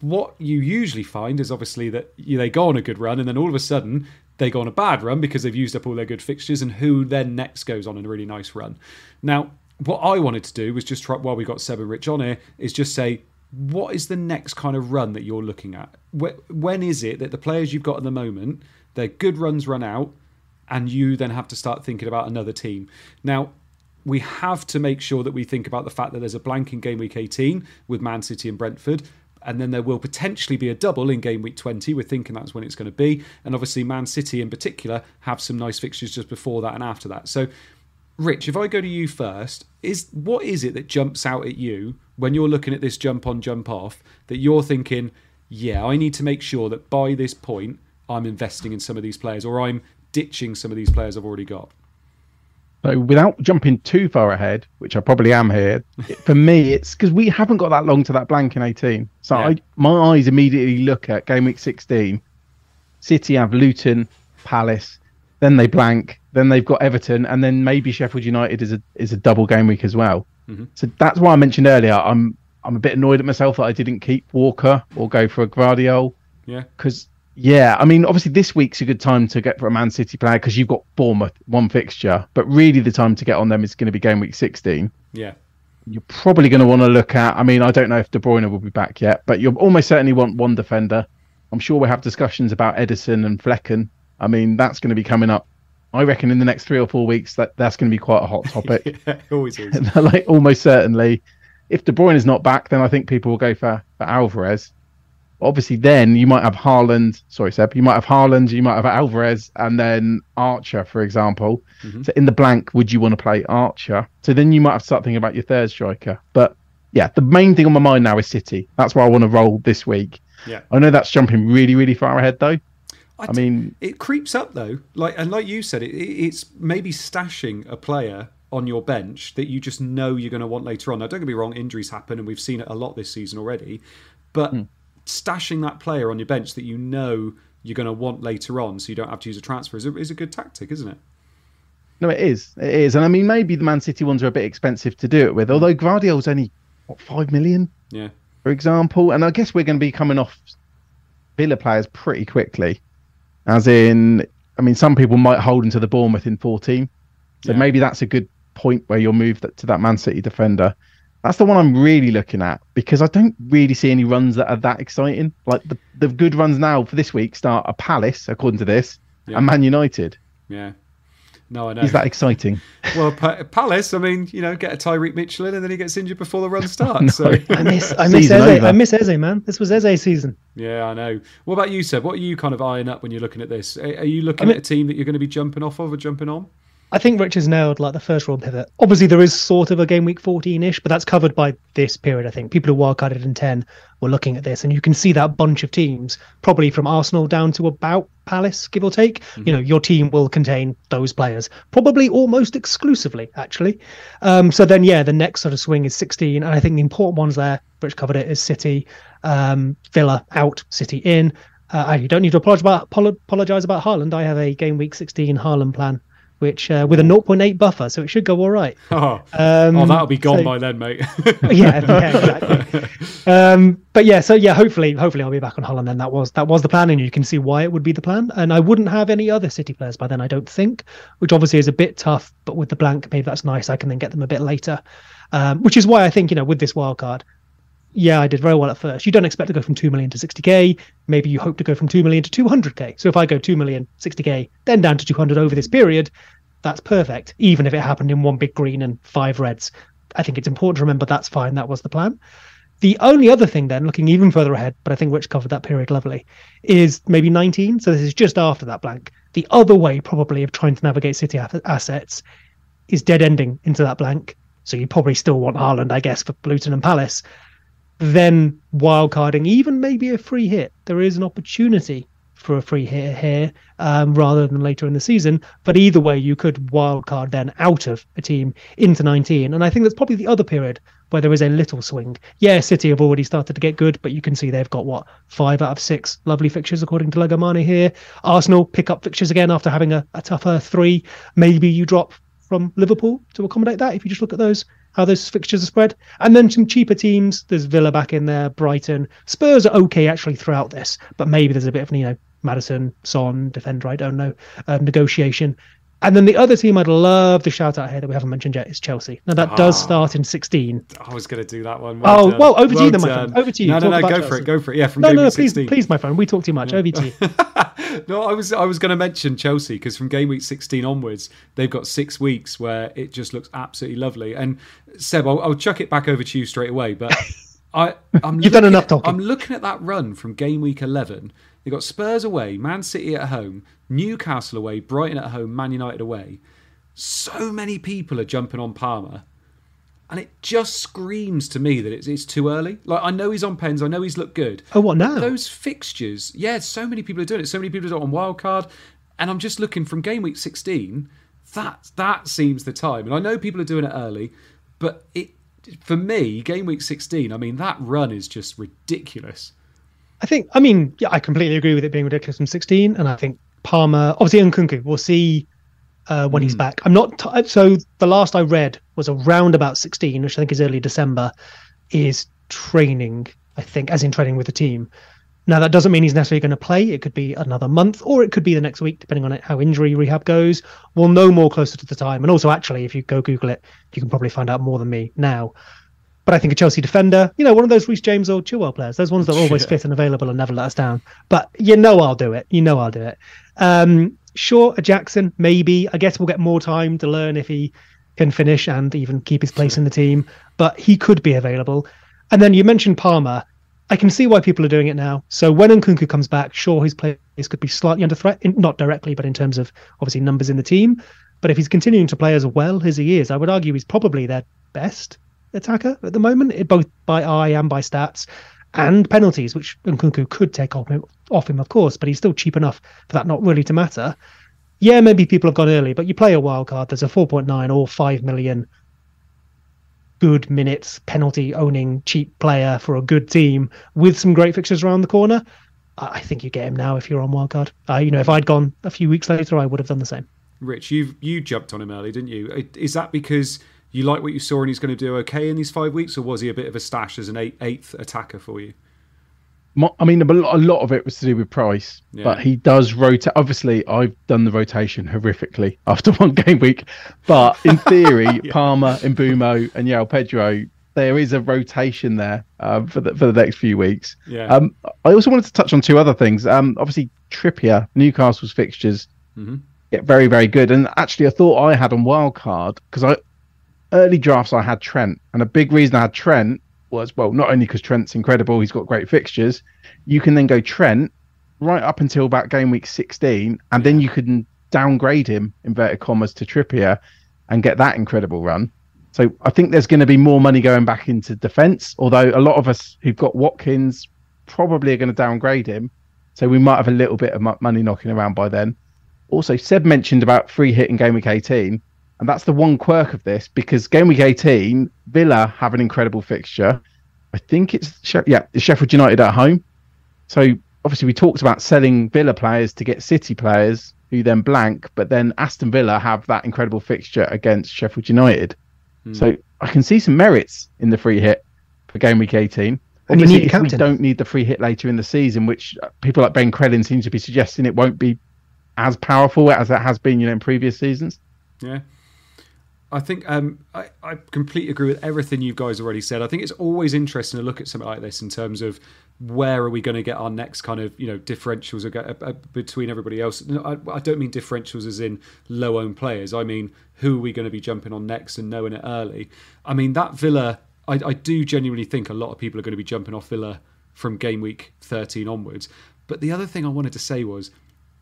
what you usually find is obviously that they go on a good run, and then all of a sudden they go on a bad run because they've used up all their good fixtures, and who then next goes on a really nice run. Now, what I wanted to do was just try while we got Seb Rich on here is just say what is the next kind of run that you're looking at? When is it that the players you've got at the moment, their good runs run out, and you then have to start thinking about another team? Now, we have to make sure that we think about the fact that there's a blank in game week 18 with Man City and Brentford. And then there will potentially be a double in game week 20. We're thinking that's when it's going to be. And obviously, Man City in particular have some nice fixtures just before that and after that. So, Rich, if I go to you first, is what is it that jumps out at you when you're looking at this jump on, jump off that you're thinking, yeah, I need to make sure that by this point I'm investing in some of these players or I'm ditching some of these players I've already got? So without jumping too far ahead, which I probably am here, for me it's because we haven't got that long to that blank in 18. So Yeah. I, my eyes immediately look at game week 16. City have Luton, Palace, then they blank, then they've got Everton, and then maybe Sheffield United is a is a double game week as well. Mm-hmm. So that's why I mentioned earlier. I'm I'm a bit annoyed at myself that I didn't keep Walker or go for a Gvardiol Yeah. because yeah, I mean obviously this week's a good time to get for a Man City player because you've got Bournemouth one fixture, but really the time to get on them is going to be game week 16. Yeah. You're probably going to want to look at. I mean, I don't know if De Bruyne will be back yet, but you'll almost certainly want one defender. I'm sure we'll have discussions about Ederson and Flekken. I mean, that's going to be coming up. I reckon in the next three or four weeks that that's going to be quite a hot topic. Yeah, it always is. like almost certainly, if De Bruyne is not back, then I think people will go for for Alvarez. Obviously, then you might have Haaland. Sorry, Seb. You might have Haaland. You might have Alvarez, and then Archer, for example. Mm-hmm. So in the blank, would you want to play Archer? So then you might have something about your third striker. But yeah, the main thing on my mind now is City. That's where I want to roll this week. Yeah. I know that's jumping really, really far ahead though. I d- mean- it creeps up though. Like and like you said, it, it- it's maybe stashing a player on your bench that you just know you're going to want later on. Now, don't get me wrong, injuries happen, and we've seen it a lot this season already. But Hmm. stashing that player on your bench that you know you're going to want later on, so you don't have to use a transfer, is a, is a good tactic, isn't it? No, it is. It is. And I mean, maybe the Man City ones are a bit expensive to do it with, although Gvardiol's only, what, 5 million, Yeah. for example? And I guess we're going to be coming off Villa players pretty quickly. As in, I mean, some people might hold into the Bournemouth in 14. So Yeah. maybe that's a good point where you'll move that, to that Man City defender. That's the one I'm really looking at because I don't really see any runs that are that exciting. Like the, the good runs now for this week start a Palace, according to this, Yeah. and Man United. Yeah. No, I know. Is that exciting? Well, Pa- Palace, I mean, you know, get a Tyrick Mitchell in and then he gets injured before the run starts. so, I miss I miss Season Eze. over. I miss Eze, man. This was Eze season. yeah, I know. What about you, Seb? What are you kind of eyeing up when you're looking at this? Are are you looking I mean- at a team that you're going to be jumping off of or jumping on? I think Rich has nailed like the first round pivot. Obviously, there is sort of a game week 14 ish, but that's covered by this period. I think people who wildcarded in 10 were looking at this, and you can see that bunch of teams, probably from Arsenal down to about Palace, give or take. You know, your team will contain those players, probably almost exclusively, actually. Um, so then, yeah, the next sort of swing is 16, and I think the important ones there, Rich covered it, is City, um, Villa out, City in. Uh, you don't need to apologize about, apolo- apologize about Haaland. I have a game week 16 Haaland plan, which uh, with a 0.8 buffer, so it should go all right. Oh, Um, oh that'll be gone so- by then, mate. yeah, yeah, exactly. um, but yeah, so yeah, hopefully, hopefully I'll be back on Haaland. Then that was that was the plan, and you can see why it would be the plan. And I wouldn't have any other City players by then, I don't think, which obviously is a bit tough. But with the blank, maybe that's nice. I can then get them a bit later, um, which is why I think you know with this wild card. Yeah, I did very well at first. You don't expect to go from 2 million to 60k. Maybe you hope to go from 2 million to 200k. So if I go 2 million, 60k, then down to 200 over this period, that's perfect, even if it happened in one big green and five reds. I think it's important to remember that's fine. That was the plan. The only other thing, then, looking even further ahead, but I think Rich covered that period lovely, is maybe 19. So this is just after that blank. The other way, probably, of trying to navigate City assets is dead ending into that blank. So you probably still want Haaland, I guess, for Luton and Palace. Then wildcarding, even maybe a free hit. There is an opportunity for a free hit here um, rather than later in the season. But either way, you could wildcard then out of a team into 19. And I think that's probably the other period where there is a little swing. Yeah, City have already started to get good, but you can see they've got what five out of six lovely fixtures according to Legomani here. Arsenal pick up fixtures again after having a, a tougher three. Maybe you drop from Liverpool to accommodate that if you just look at those how those fixtures are spread. And then some cheaper teams. There's Villa back in there, Brighton. Spurs are okay actually throughout this, but maybe there's a bit of you know Maddison, Son, defender. I don't know um, negotiation. And then the other team I'd love to shout out here that we haven't mentioned yet is Chelsea. Now that does ah. start in 16. I was going to do that one. Oh, done. well, over to you then, my friend. Over to you. No, no, no. Go for it. Go for it. Yeah, from No, game no, week please, 16. please, my friend. We talk too much. Over to you. No, I was I was going to mention Chelsea because from game week 16 onwards, they've got six weeks where it just looks absolutely lovely. And Seb, I'll, I'll chuck it back over to you straight away. But I, I'm You've done enough talking. I'm looking at that run from game week 11. They got Spurs away, Man City at home, Newcastle away, Brighton at home, Man United away. So many people are jumping on Palmer. And it just screams to me that it's, it's too early. Like I know he's on pens, I know he's looked good. Oh, what now? Those fixtures, yeah, so many people are doing it. So many people are doing it on wildcard, and I'm just looking from game week 16. that that seems the time. And I know people are doing it early, but it for me, game week 16, I mean, that run is just ridiculous. I think, I mean, yeah, I completely agree with it being ridiculous from 16. And I think Palmer, obviously, Nkunku, we'll see uh, when he's Hmm. back. I'm not, t- so the last I read was around about 16, which I think is early December, is training, I think, as in training with the team. Now, that doesn't mean he's necessarily going to play. It could be another month or it could be the next week, depending on it, how injury rehab goes. We'll know more closer to the time. And also, actually, if you go Google it, you can probably find out more than me now. But I think a Chelsea defender, you know, one of those Reece James or Chilwell players, those ones that are always Yeah. fit and available and never let us down. But you know I'll do it. You know I'll do it. Um, sure, Jackson, maybe. I guess we'll get more time to learn if he can finish and even keep his place in the team. But he could be available. And then you mentioned Palmer. I can see why people are doing it now. So when Nkunku comes back, sure, his place could be slightly under threat, not directly, but in terms of obviously numbers in the team. But if he's continuing to play as well as he is, I would argue he's probably their best attacker at the moment, both by eye and by stats, and penalties, which Nkunku could take off him, off him, of course, but he's still cheap enough for that not really to matter. Yeah, maybe people have gone early, but you play a wild card. There's a 4.9 or 5 million good minutes penalty owning cheap player for a good team with some great fixtures around the corner. I think you get him now if you're on wildcard. Uh, you know, if I'd gone a few weeks later, I would have done the same. Rich, you you jumped on him early, didn't you? Is that because you like what you saw and he's going to do okay in these five weeks, or was he a bit of a stash as an eight, eighth attacker for you? I mean, a lot a lot of it was to do with price, Yeah. but he does rotate. Obviously, I've done the rotation horrifically after one game week, but in theory, Palmer, Mbeumo, and João Pedro, there is a rotation there um, for the for the next few weeks. Yeah. Um, I also wanted to touch on two other things. Um, obviously, Trippier, Newcastle's fixtures Mm-hmm. get very very good, and actually, I thought I had on wildcard because I early drafts I had Trent, and a big reason I had Trent was well not only because Trent's incredible, he's got great fixtures. You can then go Trent right up until about game week 16, and then you can downgrade him inverted commas to Trippier and get that incredible run. So I think there's going to be more money going back into defence, although a lot of us who've got Watkins probably are going to downgrade him. So we might have a little bit of money knocking around by then. Also, Seb mentioned about free hit in game week 18, and that's the one quirk of this because game week 18, Villa have an incredible fixture. I think it's She- yeah, it's Sheffield United at home. So obviously we talked about selling Villa players to get City players who then blank, but then Aston Villa have that incredible fixture against Sheffield United. So I can see some merits in the free hit for game week 18. And you Obviously, need a if we don't need the free hit later in the season, which uh, people like Ben Crellin seem to be suggesting it won't be as powerful as it has been, you know, in previous seasons. Yeah. I think um, I, I completely agree with everything you guys already said. I think it's always interesting to look at something like this in terms of where are we going to get our next kind of you know differentials uh, between everybody else. I, I don't mean differentials as in low owned players. I mean who are we going to be jumping on next and knowing it early. I mean that Villa. I, I do genuinely think a lot of people are going to be jumping off Villa from game week 13 onwards. But the other thing I wanted to say was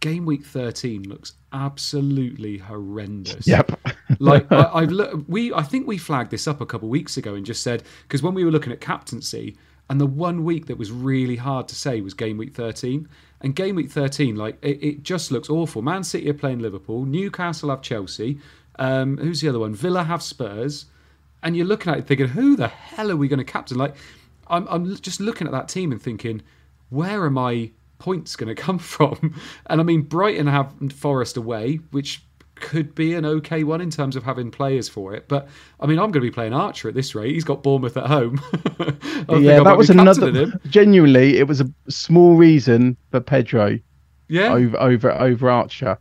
game week 13 looks absolutely horrendous. Yep. like I, I've look, we I think we flagged this up a couple of weeks ago and just said because when we were looking at captaincy and the one week that was really hard to say was game week 13 and game week 13 like it, it just looks awful. Man city are playing liverpool newcastle have chelsea um, who's the other one? Villa have spurs. And you're looking at it thinking who the hell are we going to captain? Like I'm, I'm just looking at that team and thinking where are my points going to come from? And I mean, Brighton have Forest away, which could be an okay one in terms of having players for it. But I mean, I'm going to be playing Archer at this rate. He's got Bournemouth at home. I think I yeah, that was another. Genuinely, it was a small reason for Pedro Yeah, over over over Archer,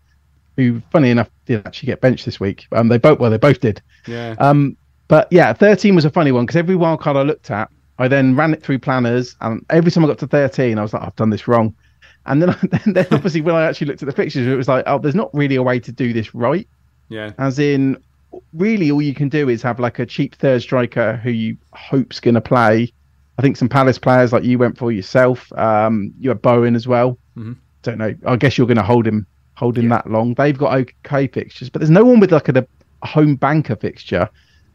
who, funny enough, did actually get benched this week. Um, they both well, they both did. yeah, Um, but yeah, 13 was a funny one because every wild card I looked at, I then ran it through planners, and every time I got to 13, I was like, I've done this wrong. And then, then, then obviously, when I actually looked at the fixtures, it was like, oh, there's not really a way to do this right. yeah, As in, really, all you can do is have like a cheap third striker who you hope's going to play. I think some Palace players like you went for yourself. Um, you had Bowen as well. Mhm. Don't know. I guess you're going to hold him, hold him that long. They've got okay fixtures, but there's no one with like a, a home banker fixture.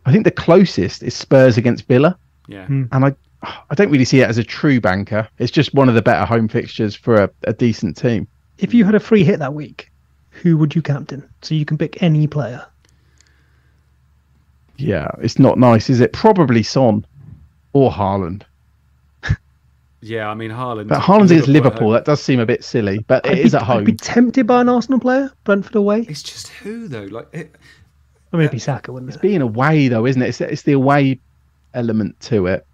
I think the closest is Spurs against Villa, yeah. and I, I don't really see it as a true banker. It's just one of the better home fixtures for a, a decent team. If you had a free hit that week, who would you captain? So you can pick any player. Yeah, it's not nice, is it? Probably Son or Haaland. Yeah, I mean Haaland. But Haaland's against Liverpool. home. That does seem a bit silly, but it I'd is be, at home. I'd be tempted by an Arsenal player, Brentford away. It's just who though? Like it, I mean, it'd be Saka, wouldn't it? It's being away though, isn't it? It's, it's the away element to it.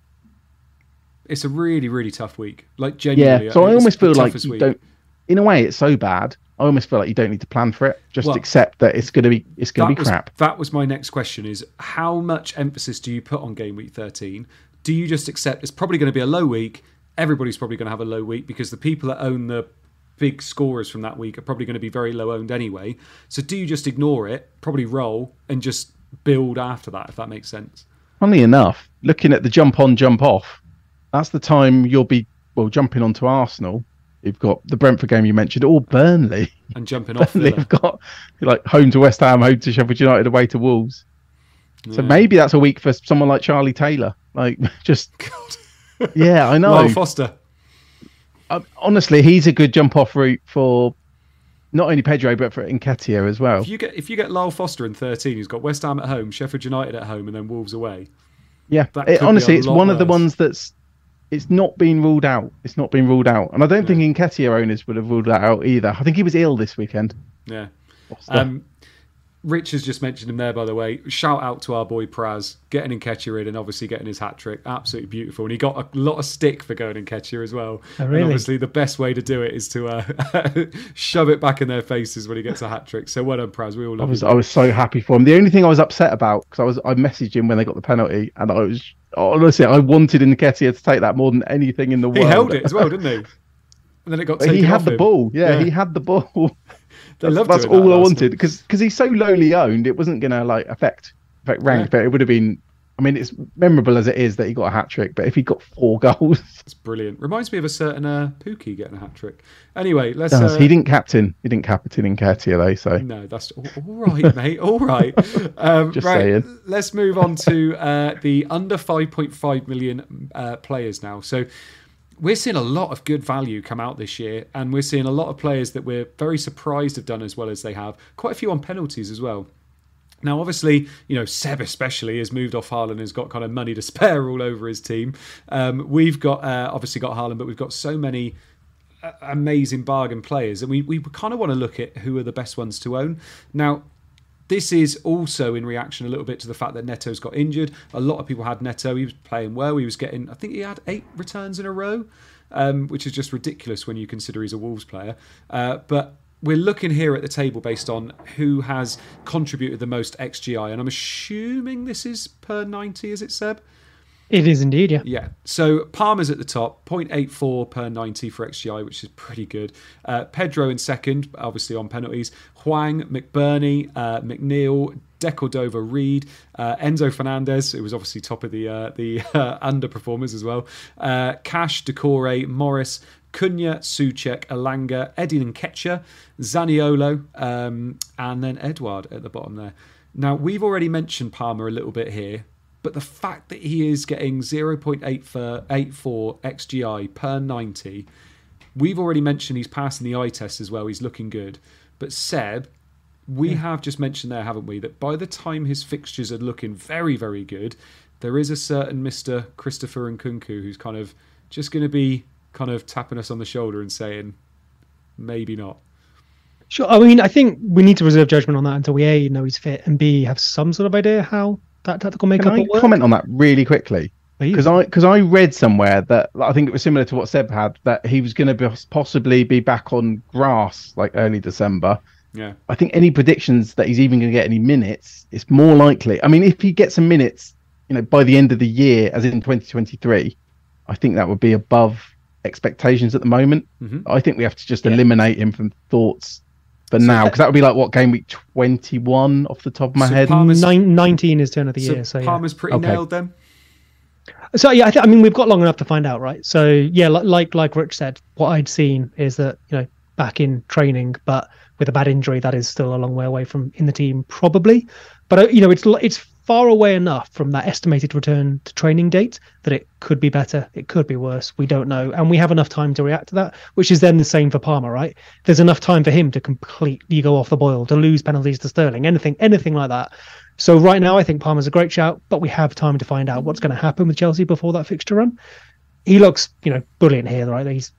It's a really really tough week. Like genuinely. Yeah. So I almost feel like you week. don't. In a way, it's so bad. I almost feel like you don't need to plan for it. Just Well, accept that it's going to be it's going to be was, crap. That was my next question: is how much emphasis do you put on game week thirteen? Do you just accept it's probably going to be a low week? Everybody's probably going to have a low week because the people that own the big scorers from that week are probably going to be very low owned anyway. So do you just ignore it, probably roll, and just build after that? If that makes sense. Funny enough, looking at the jump on, jump off, that's the time you'll be well jumping onto Arsenal. You've got the Brentford game you mentioned, or Burnley. And jumping off Burnley have got like home to West Ham, home to Sheffield United, away to Wolves. So maybe that's a week for someone like Charlie Taylor. Like just yeah, I know. Lyle Foster. Um, honestly, he's a good jump off route for not only Pedro but for Nketiah as well. If you get if you get Lyle Foster in thirteen, who's got West Ham at home, Sheffield United at home, and then Wolves away. Yeah, it, honestly, it's one of the ones that's it's not been ruled out. It's not been ruled out, and I don't think Nketiah owners would have ruled that out either. I think he was ill this weekend. Yeah. Um, Rich has just mentioned him there, by the way. Shout out to our boy Praz, getting Nketiah in and obviously getting his hat trick. Absolutely beautiful. And he got a lot of stick for going Nketiah as well. Oh, And obviously, the best way to do it is to uh, shove it back in their faces when he gets a hat trick. So well done, Praz. We all I love was you. I was so happy for him. The only thing I was upset about because I was I messaged him when they got the penalty, and I was honestly I wanted Nketiah to take that more than anything in the world. He held it as well, didn't he? And then it got taken he had off the him. ball. Yeah, Yeah. he had the ball. That's that's that all I wanted because because he's so lowly owned, it wasn't gonna like affect affect rank, Yeah. but it would have been. I mean, it's memorable as it is that he got a hat trick, but if he got four goals, It's brilliant. Reminds me of a certain uh, Pookie getting a hat trick. Anyway, let's. Uh, he didn't captain. He didn't captain Nketiah though. So No, that's all, all right, mate. All right. Um, Just right. saying. Let's move on to uh, the under 5.5 million uh, players now. So we're seeing a lot of good value come out this year, and we're seeing a lot of players that we're very surprised have done as well as they have. Quite a few on penalties as well. Now, obviously, you know, Seb especially has moved off Haaland, has got kind of money to spare all over his team. Um, we've got, uh, obviously, got Haaland, but we've got so many uh, amazing bargain players, and we, we kind of want to look at who are the best ones to own. Now, this is also in reaction a little bit to the fact that Neto's got injured. A lot of people had Neto. He was playing well. He was getting, I think he had eight returns in a row, um, which is just ridiculous when you consider he's a Wolves player. Uh, but we're looking here at the table based on who has contributed the most XGI, and I'm assuming this is per 90, is it, Seb? It is indeed, yeah. Yeah. So Palmer's at the top, 0.84 per 90 for XGI, which is pretty good. Uh, Pedro in second, obviously on penalties. Hwang, McBurnie, uh, McNeil, Decordova, Reed, uh, Enzo Fernandez, who was obviously top of the uh, the uh, underperformers as well. Uh, Cash, Doucouré, Morris, Cunha, Souček, Elanga, Eddie Nketiah, Zaniolo, um, and then Edouard at the bottom there. Now, we've already mentioned Palmer a little bit here, but the fact that he is getting 0.8 for 84 XGI per 90, we've already mentioned he's passing the eye test as well. He's looking good. But Seb, we have just mentioned there, haven't we, that by the time his fixtures are looking very, very good, there is a certain Mr. Christopher Nkunku who's kind of just going to be kind of tapping us on the shoulder and saying, maybe not. Sure. I mean, I think we need to reserve judgment on that until we A, know he's fit, and B, have some sort of idea how that tactical makeup can I work. comment on that really quickly? Because I because I read somewhere that I think it was similar to what Seb had that he was going to be, possibly be back on grass like early December. Yeah. I think any predictions that he's even going to get any minutes, it's more likely. I mean, if he gets some minutes, you know, by the end of the year, as in 2023, I think that would be above expectations at the moment. Mhm. I think we have to just Yeah. eliminate him from thoughts for So now, because that would be like what game week 21 off the top of my So head. Palmer's- Nine, 19 is turn of the So year. So, yeah. Palmer's pretty Okay. nailed them. So yeah, I, th- I mean, we've got long enough to find out, right? So yeah, like like like Rich said, what I'd seen is that you know back in training, but with a bad injury, that is still a long way away from in the team, probably. But uh, you know, it's l- it's far away enough from that estimated return to training date that it could be better, it could be worse. We don't know, and we have enough time to react to that, which is then the same for Palmer, right? There's enough time for him to completely go off the boil, to lose penalties to Sterling, anything, anything like that. So right now, I think Palmer's a great shout, but we have time to find out what's going to happen with Chelsea before that fixture run. He looks, you know, brilliant here, right? He's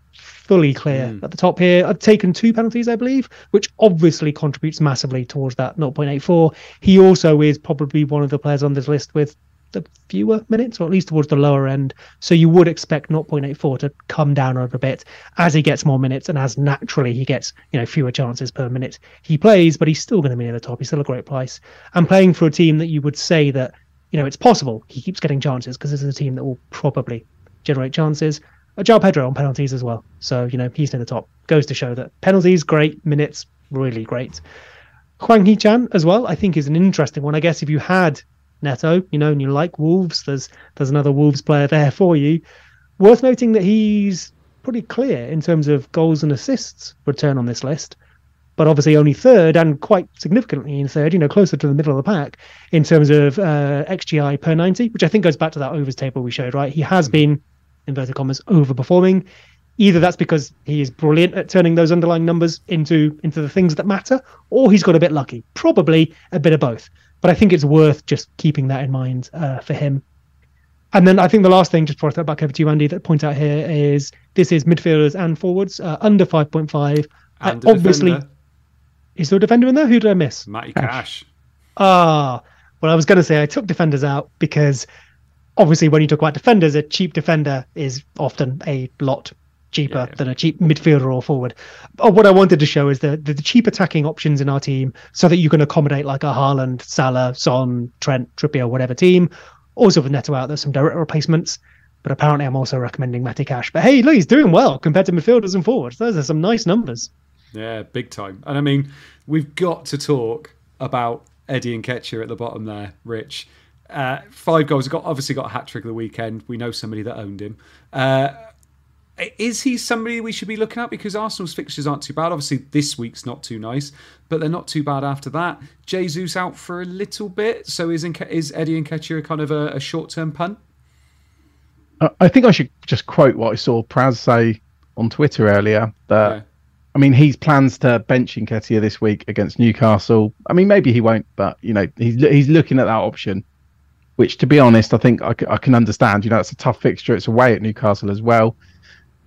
fully clear Mm. at the top here. I've taken two penalties, I believe, which obviously contributes massively towards that 0.84. He also is probably one of the players on this list with the fewer minutes, or at least towards the lower end. So you would expect 0.84 to come down a little bit as he gets more minutes and as naturally he gets, you know, fewer chances per minute he plays, but he's still going to be near the top. He's still a great price. And playing for a team that you would say that, you know, it's possible he keeps getting chances because this is a team that will probably generate chances. Uh, João Pedro on penalties as well. So, you know, he's near the top. Goes to show that penalties, great. Minutes, really great. Hwang Hee-chan as well, I think is an interesting one. I guess if you had Neto, you know, and you like Wolves, there's there's another Wolves player there for you. Worth noting that he's pretty clear in terms of goals and assists return on this list, but obviously only third and quite significantly in third, you know, closer to the middle of the pack in terms of uh, XGI per 90, which I think goes back to that overs table we showed, right? He has been, inverted commas, overperforming. Either that's because he is brilliant at turning those underlying numbers into into the things that matter, or he's got a bit lucky. Probably a bit of both. But I think it's worth just keeping that in mind uh, for him. And then I think the last thing, just before I throw it back over to you, Andy, that point out here is this is midfielders and forwards uh, under 5.5. I And a obviously, defender, is there a defender in there? Who did I miss? Matty Cash. Ah, well, I was going to say I took defenders out because obviously when you talk about defenders, a cheap defender is often a lot cheaper Yeah. than a cheap midfielder or forward. But what I wanted to show is the, the, the cheap attacking options in our team so that you can accommodate like a Haaland, Salah, Son, Trent, Trippier, whatever team. Also with Neto out, there's some direct replacements. But apparently I'm also recommending Matty Cash. But hey, look, he's doing well compared to midfielders and forwards. Those are some nice numbers. Yeah, big time. And I mean, we've got to talk about Eddie Nketiah at the bottom there, Rich. Uh, five goals. Got obviously got a hat trick of the weekend. We know somebody that owned him. Uh, is he somebody we should be looking at? Because Arsenal's fixtures aren't too bad. Obviously, this week's not too nice, but they're not too bad after that. Jesus out for a little bit. So is is Eddie Nketiah kind of a, a short term punt? I- I think I should just quote what I saw Praz say on Twitter earlier. That Yeah. I mean, he plans to bench Nketiah this week against Newcastle. I mean, maybe he won't, but you know, he's he's looking at that option. Which, to be honest, I think I, c- I can understand. You know, it's a tough fixture. It's away at Newcastle as well.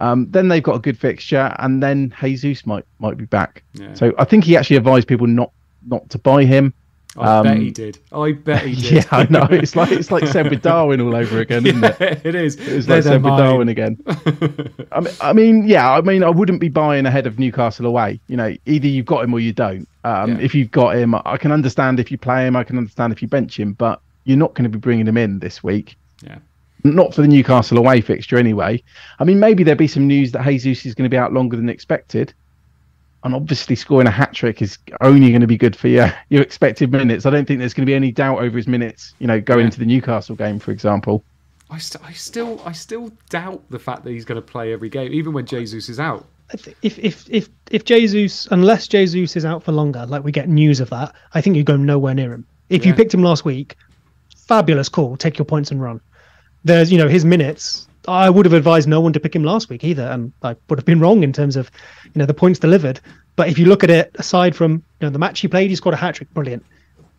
Um, then they've got a good fixture, and then Jesus might might be back. Yeah. So I think he actually advised people not not to buy him. I bet Um, he did. I bet he did. Yeah, I know. It's like it's like said with Darwin all over again, isn't it? Yeah, it is. It was They're like said with. Darwin again. I mean, I mean, yeah. I mean, I wouldn't be buying ahead of Newcastle away. You know, either you've got him or you don't. Um, Yeah. If you've got him, I can understand if you play him. I can understand if you bench him, but you're not going to be bringing him in this week. Yeah. Not for the Newcastle away fixture, anyway. I mean, maybe there'll be some news that Jesus is going to be out longer than expected. And obviously, scoring a hat trick is only going to be good for your your expected minutes. I don't think there's going to be any doubt over his minutes. You know, going Yeah. into the Newcastle game, for example. I, st- I still I still doubt the fact that he's going to play every game, even when Jesus is out. If if if if Jesus, unless Jesus is out for longer, like we get news of that, I think you go nowhere near him. If you picked him last week, fabulous call. Take your points and run. There's you know his minutes. I would have advised no one to pick him last week either, and I would have been wrong in terms of you know the points delivered. But if you look at it aside from you know the match he played, he scored a hat trick, brilliant.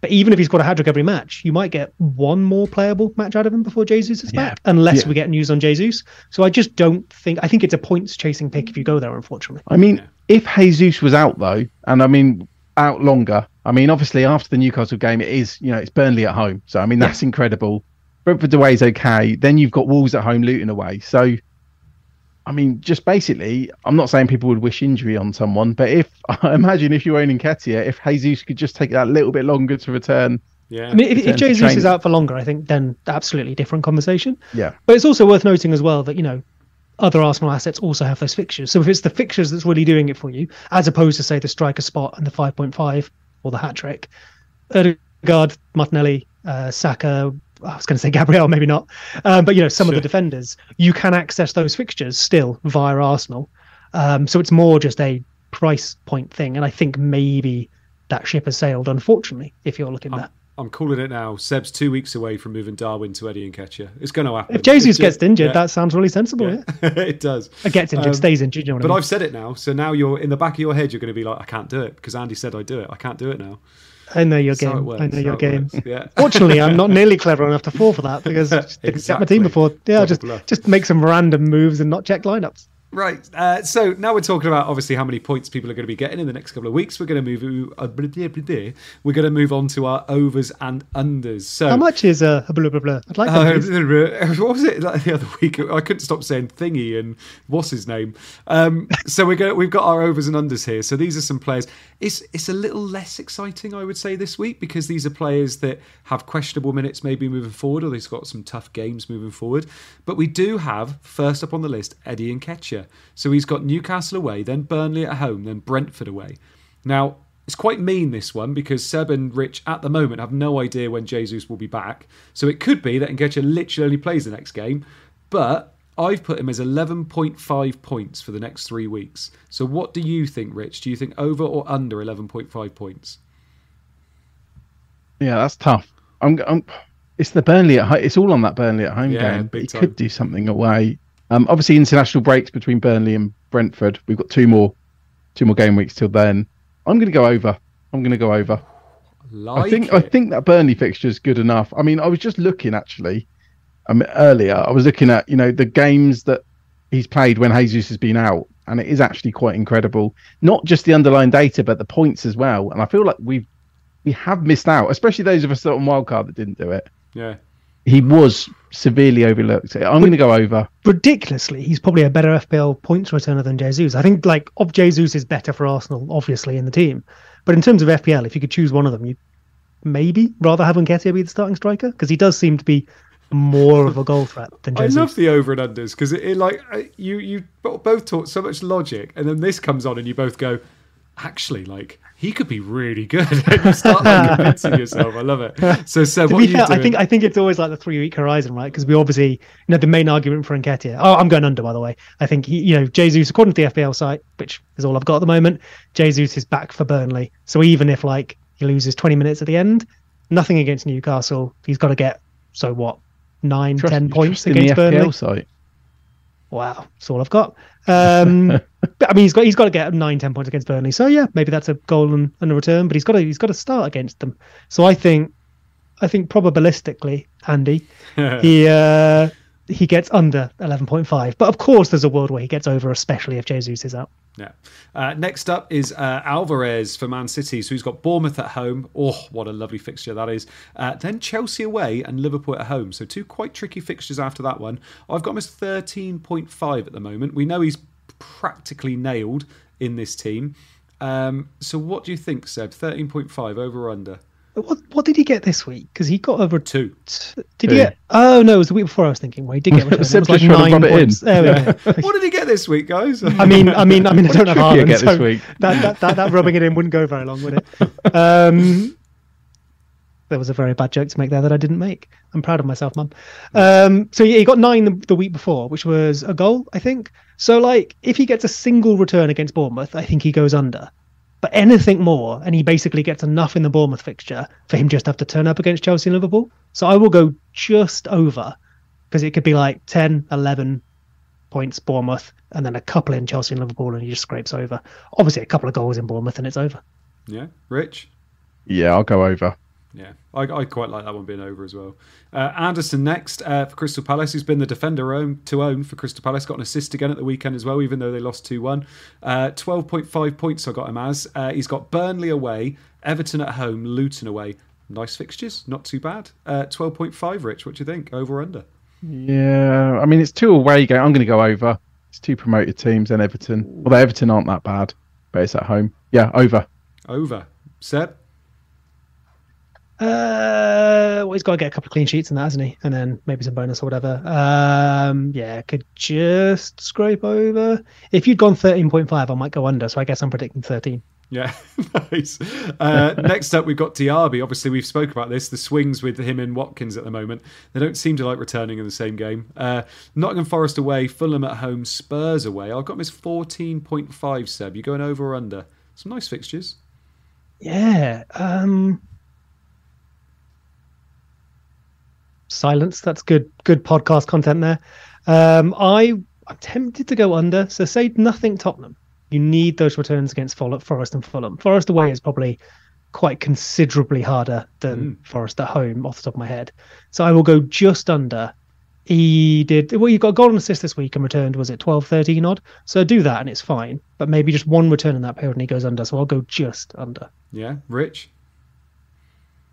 But even if he's got a hat trick every match, you might get one more playable match out of him before Jesus is Yeah. back, unless Yeah. we get news on Jesus. So I just don't think. I think it's a points chasing pick if you go there, unfortunately. I mean, if Jesus was out though, and I mean out longer, I mean obviously after the Newcastle game, it is you know it's Burnley at home, so I mean that's incredible. Brentford away is okay. Then you've got Wolves at home, Luton away. So, I mean, just basically, I'm not saying people would wish injury on someone, but if I imagine if you're owning Nketiah, if Jesus could just take that little bit longer to return, Yeah. I mean, if, if Jesus is out for longer, I think then absolutely different conversation. yeah, But it's also worth noting as well that you know other Arsenal assets also have those fixtures. So if it's the fixtures that's really doing it for you, as opposed to say the striker spot and the 5.5 or the hat trick, Ødegaard, Martinelli, uh, Saka. I was going to say Gabriel, maybe not, um, but you know some of the defenders, you can access those fixtures still via Arsenal. Um, so it's more just a price point thing, and I think maybe that ship has sailed. Unfortunately, if you're looking at. I'm calling it now. Seb's two weeks away from moving Darwin to Eddie Nketiah. It's going to happen. If Jesus gets injured, yeah. that sounds really sensible. Yeah. it does. Uh, Gets injured, Um, stays injured. You know But I mean? I've said it now, so now you're in the back of your head. You're going to be like, I can't do it because Andy said I do it. I can't do it now. I know your That's game. I know your game. Yeah. Fortunately, I'm not nearly clever enough to fall for that because I didn't set my team before. Yeah, Double just bluff. just make some random moves and not check lineups. Right. Uh, so now we're talking about obviously how many points people are going to be getting in the next couple of weeks. We're going to move. Uh, blah, blah, blah. We're going to move on to our overs and unders. So How much is uh, a blah blah blah? I'd like Uh, that. what was it like the other week? I couldn't stop saying thingy and what's his name. Um, so we're going. We've got our overs and unders here. So these are some players. It's it's a little less exciting, I would say, this week because these are players that have questionable minutes maybe moving forward, or they've got some tough games moving forward. But we do have first up on the list Eddie Nketiah. So he's got Newcastle away, then Burnley at home, then Brentford away. Now it's quite mean this one because Seb and Rich at the moment have no idea when Jesus will be back. So it could be that Nketiah literally only plays the next game. But I've put him as 11.5 points for the next three weeks. So what do you think, Rich? Do you think over or under 11.5 points? Yeah, that's tough. I'm, I'm it's the Burnley at home. It's all on that Burnley at home Yeah, game. He time. could do something away. Um, obviously international breaks between Burnley and Brentford. We've got two more, two more game weeks till then. I'm going to go over. I'm going to go over. Like I think I think that Burnley fixture is good enough. I mean, I was just looking actually. Um, earlier, I was looking at you know the games that he's played when Jesus has been out, and it is actually quite incredible. Not just the underlying data, but the points as well. And I feel like we've we have missed out, especially those of us that on wildcard that didn't do it. Yeah. He was severely overlooked. I'm going to go over. Ridiculously, he's probably a better FPL points returner than Jesus. I think like of Jesus is better for Arsenal, obviously in the team. But in terms of FPL, if you could choose one of them, you'd maybe rather have Nketiah be the starting striker because he does seem to be more of a goal threat than Jesus. I love the over and unders because it, it like uh, you you both taught so much logic, and then this comes on and you both go, actually, like he could be really good. and you start like convincing yourself. I love it. So, so to what be are you fair, I think I think it's always like the three week horizon, right? Because we obviously, you know, the main argument for Nketiah. Oh, I'm going under, by the way. I think he, you know, Jesus, according to the FPL site, which is all I've got at the moment, Jesus is back for Burnley. So even if like he loses 20 minutes at the end, nothing against Newcastle. He's got to get so what nine, Trust- ten points against Burnley. site. Wow, that's all I've got. Um, but I mean, he's got he's got to get nine, ten points against Burnley. So yeah, maybe that's a goal and, and a return. But he's got to he's got to start against them. So I think, I think probabilistically, Andy, he uh, he gets under eleven point five. But of course, there's a world where he gets over, especially if Jesus is out. Yeah. Uh, next up is uh, Alvarez for Man City. So he's got Bournemouth at home. Oh, what a lovely fixture that is. Uh, then Chelsea away and Liverpool at home. So two quite tricky fixtures after that one. I've got him as 13.5 at the moment. We know he's practically nailed in this team. Um, so what do you think, Seb? 13.5 over or under? What what did he get this week? Because he got over. Two. Did he get? Oh no, it was the week before. I was thinking. Well, he did get. Return. It was like just trying to nine rub it in. points. There we go. what did he get this week, guys? I mean, I mean, I mean, I don't have Trippier Haaland, get so this week? That, that, that that rubbing it in wouldn't go very long, would it? Um, there was a very bad joke to make there that I didn't make. I'm proud of myself, mum. Um, so yeah, he got nine the, the week before, which was a goal, I think. So like, if he gets a single return against Bournemouth, I think he goes under. But anything more, and he basically gets enough in the Bournemouth fixture for him just to have to turn up against Chelsea and Liverpool. So I will go just over because it could be like 10, 11 points Bournemouth, and then a couple in Chelsea and Liverpool, and he just scrapes over. Obviously, a couple of goals in Bournemouth, and it's over. yeah. Rich? Yeah, I'll go over. Yeah, I, I quite like that one being over as well. Uh, Andersen next uh, for Crystal Palace, who's been the defender own, to own for Crystal Palace, got an assist again at the weekend as well, even though they lost 2 1. Uh, 12.5 points I got him as. Uh, he's got Burnley away, Everton at home, Luton away. Nice fixtures, not too bad. Uh, 12.5, Rich, what do you think? Over or under? Yeah, I mean it's two away game. I'm going to go over. It's two promoted teams and Everton. Although Everton aren't that bad, but it's at home. Yeah, over. Over. Seb? Uh, well, he's got to get a couple of clean sheets in that, hasn't he? And then maybe some bonus or whatever. Um, yeah, could just scrape over. If you'd gone 13.5, I might go under. So I guess I'm predicting 13. Yeah, nice. Uh, next up, we've got Diaby. Obviously, we've spoke about this. The swings with him and Watkins at the moment. They don't seem to like returning in the same game. Uh, Nottingham Forest away, Fulham at home, Spurs away. I've got him as 14.5, Seb. You going over or under? Some nice fixtures. Yeah. Um, silence. That's good good podcast content there. Um, I I'm tempted to go under. So say nothing Tottenham. You need those returns against Forest and Fulham. Forest away is probably quite considerably harder than Forest at home, off the top of my head. So I will go just under. He did well. You got a goal and assist this week and returned. Was it 12, 13 odd? So do that and it's fine. But maybe just one return in that period and he goes under. So I'll go just under. Yeah, Rich.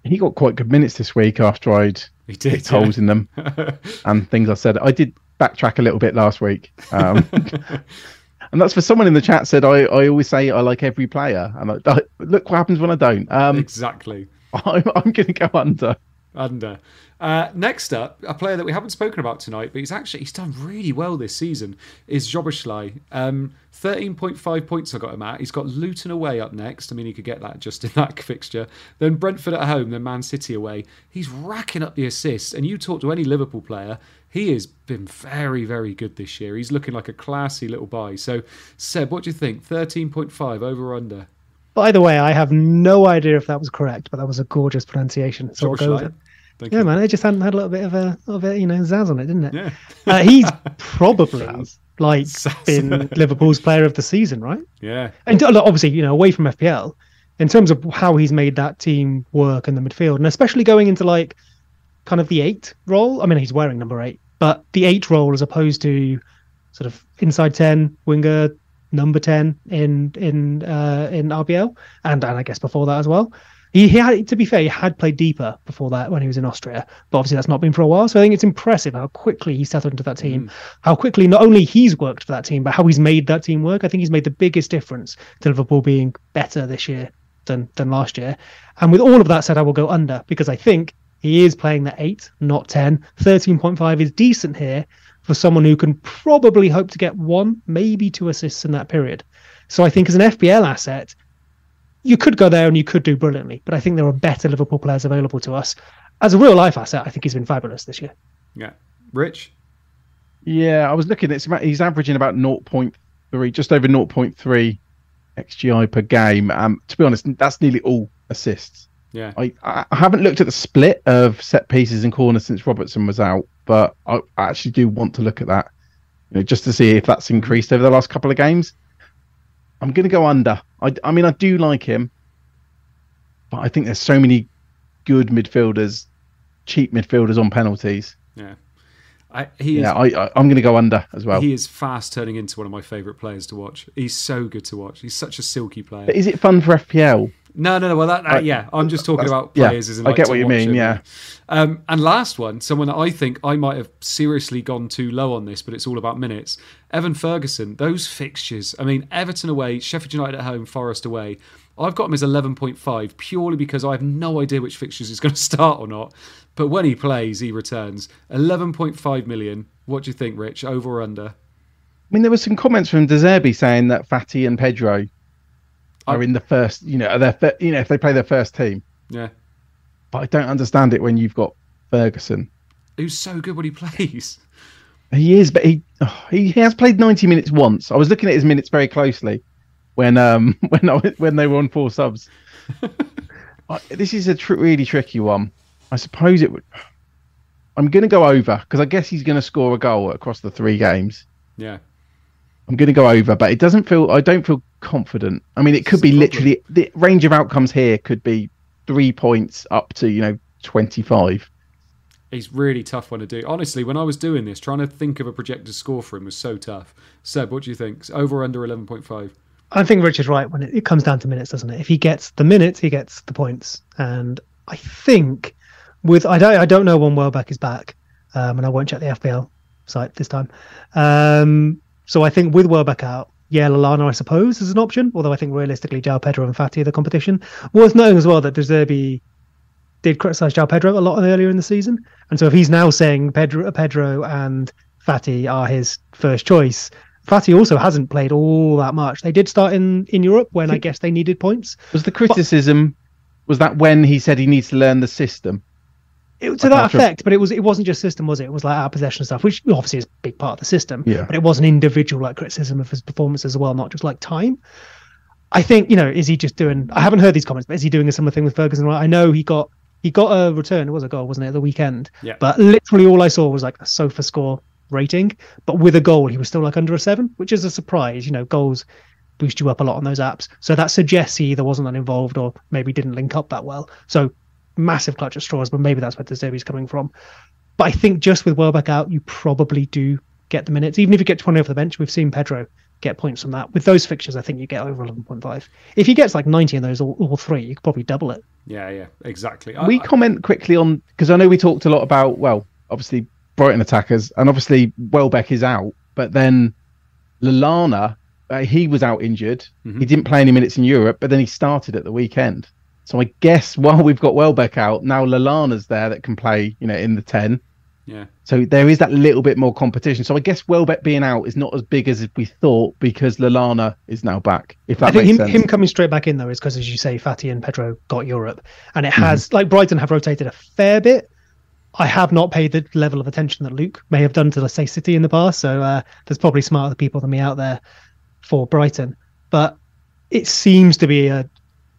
He got quite good minutes this week after I'd He did. holes in them and things I said. I did backtrack a little bit last week. Um, and that's for someone in the chat said I, I always say I like every player. And I, I- look what happens when I don't. Um, exactly. I'm, I'm going to go under. Under. Uh, next up, a player that we haven't spoken about tonight, but he's actually he's done really well this season, is Szoboszlai. Um, 13.5 points I got him at. He's got Luton away up next. I mean, he could get that just in that fixture. Then Brentford at home, then Man City away. He's racking up the assists. And you talk to any Liverpool player, he has been very, very good this year. He's looking like a classy little buy. So, Seb, what do you think? 13.5 over or under? By the way, I have no idea if that was correct, but that was a gorgeous pronunciation. So go with Szoboszlai? it. Thank Yeah, you. man, it just hadn't had a little bit of a, little bit, you know, zazz on it, didn't it? Yeah. Uh, he's probably like been Liverpool's player of the season, right? Yeah. And obviously, you know, away from FPL, in terms of how he's made that team work in the midfield, and especially going into like kind of the eight role. I mean, he's wearing number eight, but the eight role as opposed to sort of inside ten winger, number ten in in uh, in RBL, and and I guess before that as well. He, he had, to be fair, he had played deeper before that when he was in Austria, but obviously that's not been for a while. So I think it's impressive how quickly he settled into that team, mm. how quickly not only he's worked for that team, but how he's made that team work. I think he's made the biggest difference to Liverpool being better this year than than last year. And with all of that said, I will go under because I think he is playing the eight, not 10. 13.5 is decent here for someone who can probably hope to get one, maybe two assists in that period. So I think as an FPL asset, you could go there and you could do brilliantly, but I think there are better Liverpool players available to us. As a real life asset, I think he's been fabulous this year. Yeah. Rich? Yeah, I was looking. It's about, he's averaging about 0.3, just over 0.3 xGI per game. Um, to be honest, that's nearly all assists. Yeah. I, I I haven't looked at the split of set pieces and corners since Robertson was out, but I, I actually do want to look at that, you know, just to see if that's increased over the last couple of games. I'm going to go under. I, I mean, I do like him, but I think there's so many good midfielders, cheap midfielders on penalties. Yeah. I, he is Yeah, I, I, I'm going to go under as well. He is fast turning into one of my favourite players to watch. He's so good to watch. He's such a silky player. But is it fun for FPL? No, no, no. Well, that, that I- yeah, I'm just talking about yeah, players. as in, I get what you mean, them. yeah. Um, and last one, someone that I think I might have seriously gone too low on this, but it's all about minutes. Evan Ferguson. Those fixtures. I mean, Everton away, Sheffield United at home, Forest away. I've got him as 11.5 purely because I have no idea which fixtures he's going to start or not. But when he plays, he returns. 11.5 million. What do you think, Rich? Over or under? I mean, there were some comments from De Zerbi saying that Fati and Pedro are I- in the first, you know, are their, fir- you know, if they play their first team. Yeah. But I don't understand it when you've got Ferguson. Who's so good when he plays? He is, but he oh, he, he has played 90 minutes once. I was looking at his minutes very closely when um when I, when they were on four subs. I- this is a tr- really tricky one. I suppose it would. I'm going to go over because I guess he's going to score a goal across the three games. Yeah. I'm going to go over, but it doesn't feel. I don't feel confident. I mean, it could be That's the problem. literally the range of outcomes here could be three points up to you know 25. He's really tough one to do. Honestly, when I was doing this, trying to think of a projected score for him was so tough. Seb, what do you think? Over or under 11.5? I think Richard's right when it, it comes down to minutes, doesn't it? If he gets the minutes, he gets the points. And I think with I don't I don't know when Welbeck is back, um, and I won't check the FPL site this time. Um, so I think with Welbeck out, yeah, Lallana I suppose is an option. Although I think realistically, João Pedro and Fati are the competition. Worth noting as well that De Zerbi did criticise João Pedro a lot earlier in the season, and so if he's now saying Pedro, Pedro and Fati are his first choice, Fati also hasn't played all that much. They did start in in Europe when I guess they needed points. Was the criticism was that when he said he needs to learn the system? It, to I that can't sure- effect, but it was it wasn't just system, was it? It was like our possession stuff, which obviously is a big part of the system. Yeah. But it was an individual like criticism of his performance as well, not just like time. I think you know, is he just doing? I haven't heard these comments, but is he doing a similar thing with Ferguson? I know he got He got a return. It was a goal, wasn't it, at the weekend? Yeah. But literally all I saw was like a sofa score rating. But with a goal, he was still like under a seven, which is a surprise. You know, goals boost you up a lot on those apps. So that suggests he either wasn't that involved or maybe didn't link up that well. So massive clutch at straws, but maybe that's where De Zerbi's coming from. But I think just with Welbeck out, you probably do get the minutes. Even if you get 20 off the bench, we've seen Pedro get points from that. With those fixtures, I think you get over 11.5. If he gets like 90 in those all, all three, you could probably double it. Yeah, yeah, exactly. We I- comment quickly on because I know we talked a lot about well, obviously Brighton attackers, and obviously Welbeck is out, but then Lallana, uh, he was out injured. Mhm. He didn't play any minutes in Europe, but then he started at the weekend. So I guess while we've got Welbeck out, now Lallana's there that can play, you know, in the ten. yeah. So there is that little bit more competition. So I guess Welbeck being out is not as big as we thought because Lalana is now back. If that I think makes him, sense. him coming straight back in though is because, as you say, Fati and Pedro got Europe, and it Mm-hmm. has like Brighton have rotated a fair bit. I have not paid the level of attention that Luke may have done to, let's say, City in the past. So uh, there's probably smarter people than me out there for Brighton, but it seems to be a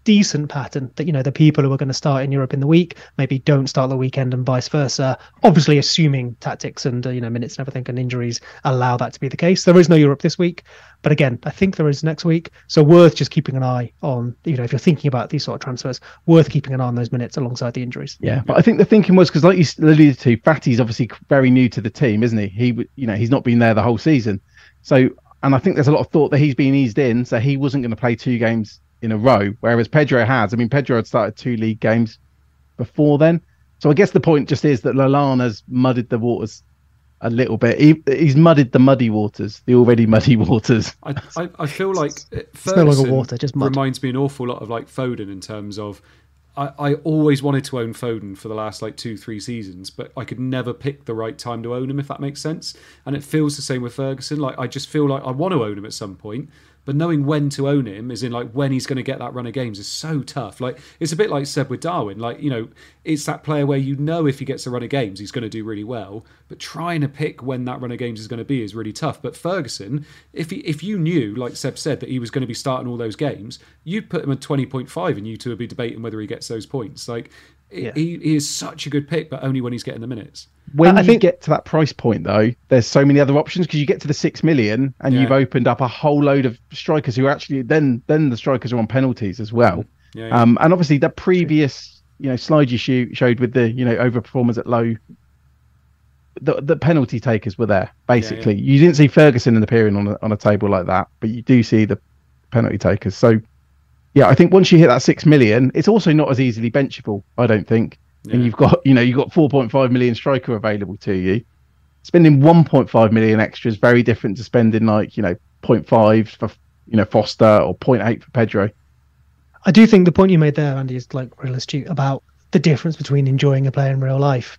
decent pattern that you know the people who are going to start in Europe in the week maybe don't start the weekend and vice versa. Obviously, assuming tactics and uh, you know minutes and everything and injuries allow that to be the case. There is no Europe this week, but again, I think there is next week. So worth just keeping an eye on. You know, if you're thinking about these sort of transfers, worth keeping an eye on those minutes alongside the injuries. Yeah, but I think the thinking was because, like you alluded to, Fati's obviously very new to the team, isn't he? He, you know, he's not been there the whole season. So, and I think there's a lot of thought that he's been eased in, so he wasn't going to play two games in a row, whereas Pedro has. I mean, Pedro had started two league games before then. So I guess the point just is that Lallana's muddied the waters a little bit. He, he's muddied the muddy waters, the already muddy waters. I, I, I feel like it- It's no longer Ferguson water, just mud. reminds me an awful lot of like Foden in terms of I, I always wanted to own Foden for the last like two three seasons, but I could never pick the right time to own him if that makes sense. And it feels the same with Ferguson. Like I just feel like I want to own him at some point. But knowing when to own him, is in like when he's going to get that run of games, is so tough. Like it's a bit like said with Darwin. Like you know, it's that player where you know if he gets a run of games, he's going to do really well. But trying to pick when that run of games is going to be is really tough. But Ferguson, if he, if you knew, like Seb said, that he was going to be starting all those games, you'd put him at twenty point five, and you two would be debating whether he gets those points. Like Yeah. he, he is such a good pick, but only when he's getting the minutes. When I you think- get to that price point, though, there's so many other options because you get to the six million and Yeah. you've opened up a whole load of strikers who are actually then then the strikers are on penalties as well. Yeah, yeah. Um, and obviously the previous you know slide you shoot showed with the you know overperformers at low. The, the penalty takers were there basically. You didn't see Ferguson appearing on a, on a table like that, but you do see the penalty takers. So yeah, I think once you hit that six million, it's also not as easily benchable. I don't think. Yeah. And you've got you know you've got 4.5 million striker available to you. Spending 1.5 million extra is very different to spending like you know 0.5 for you know Foster or 0.8 for Pedro. I do think the point you made there, Andy, is like real astute about the difference between enjoying a player in real life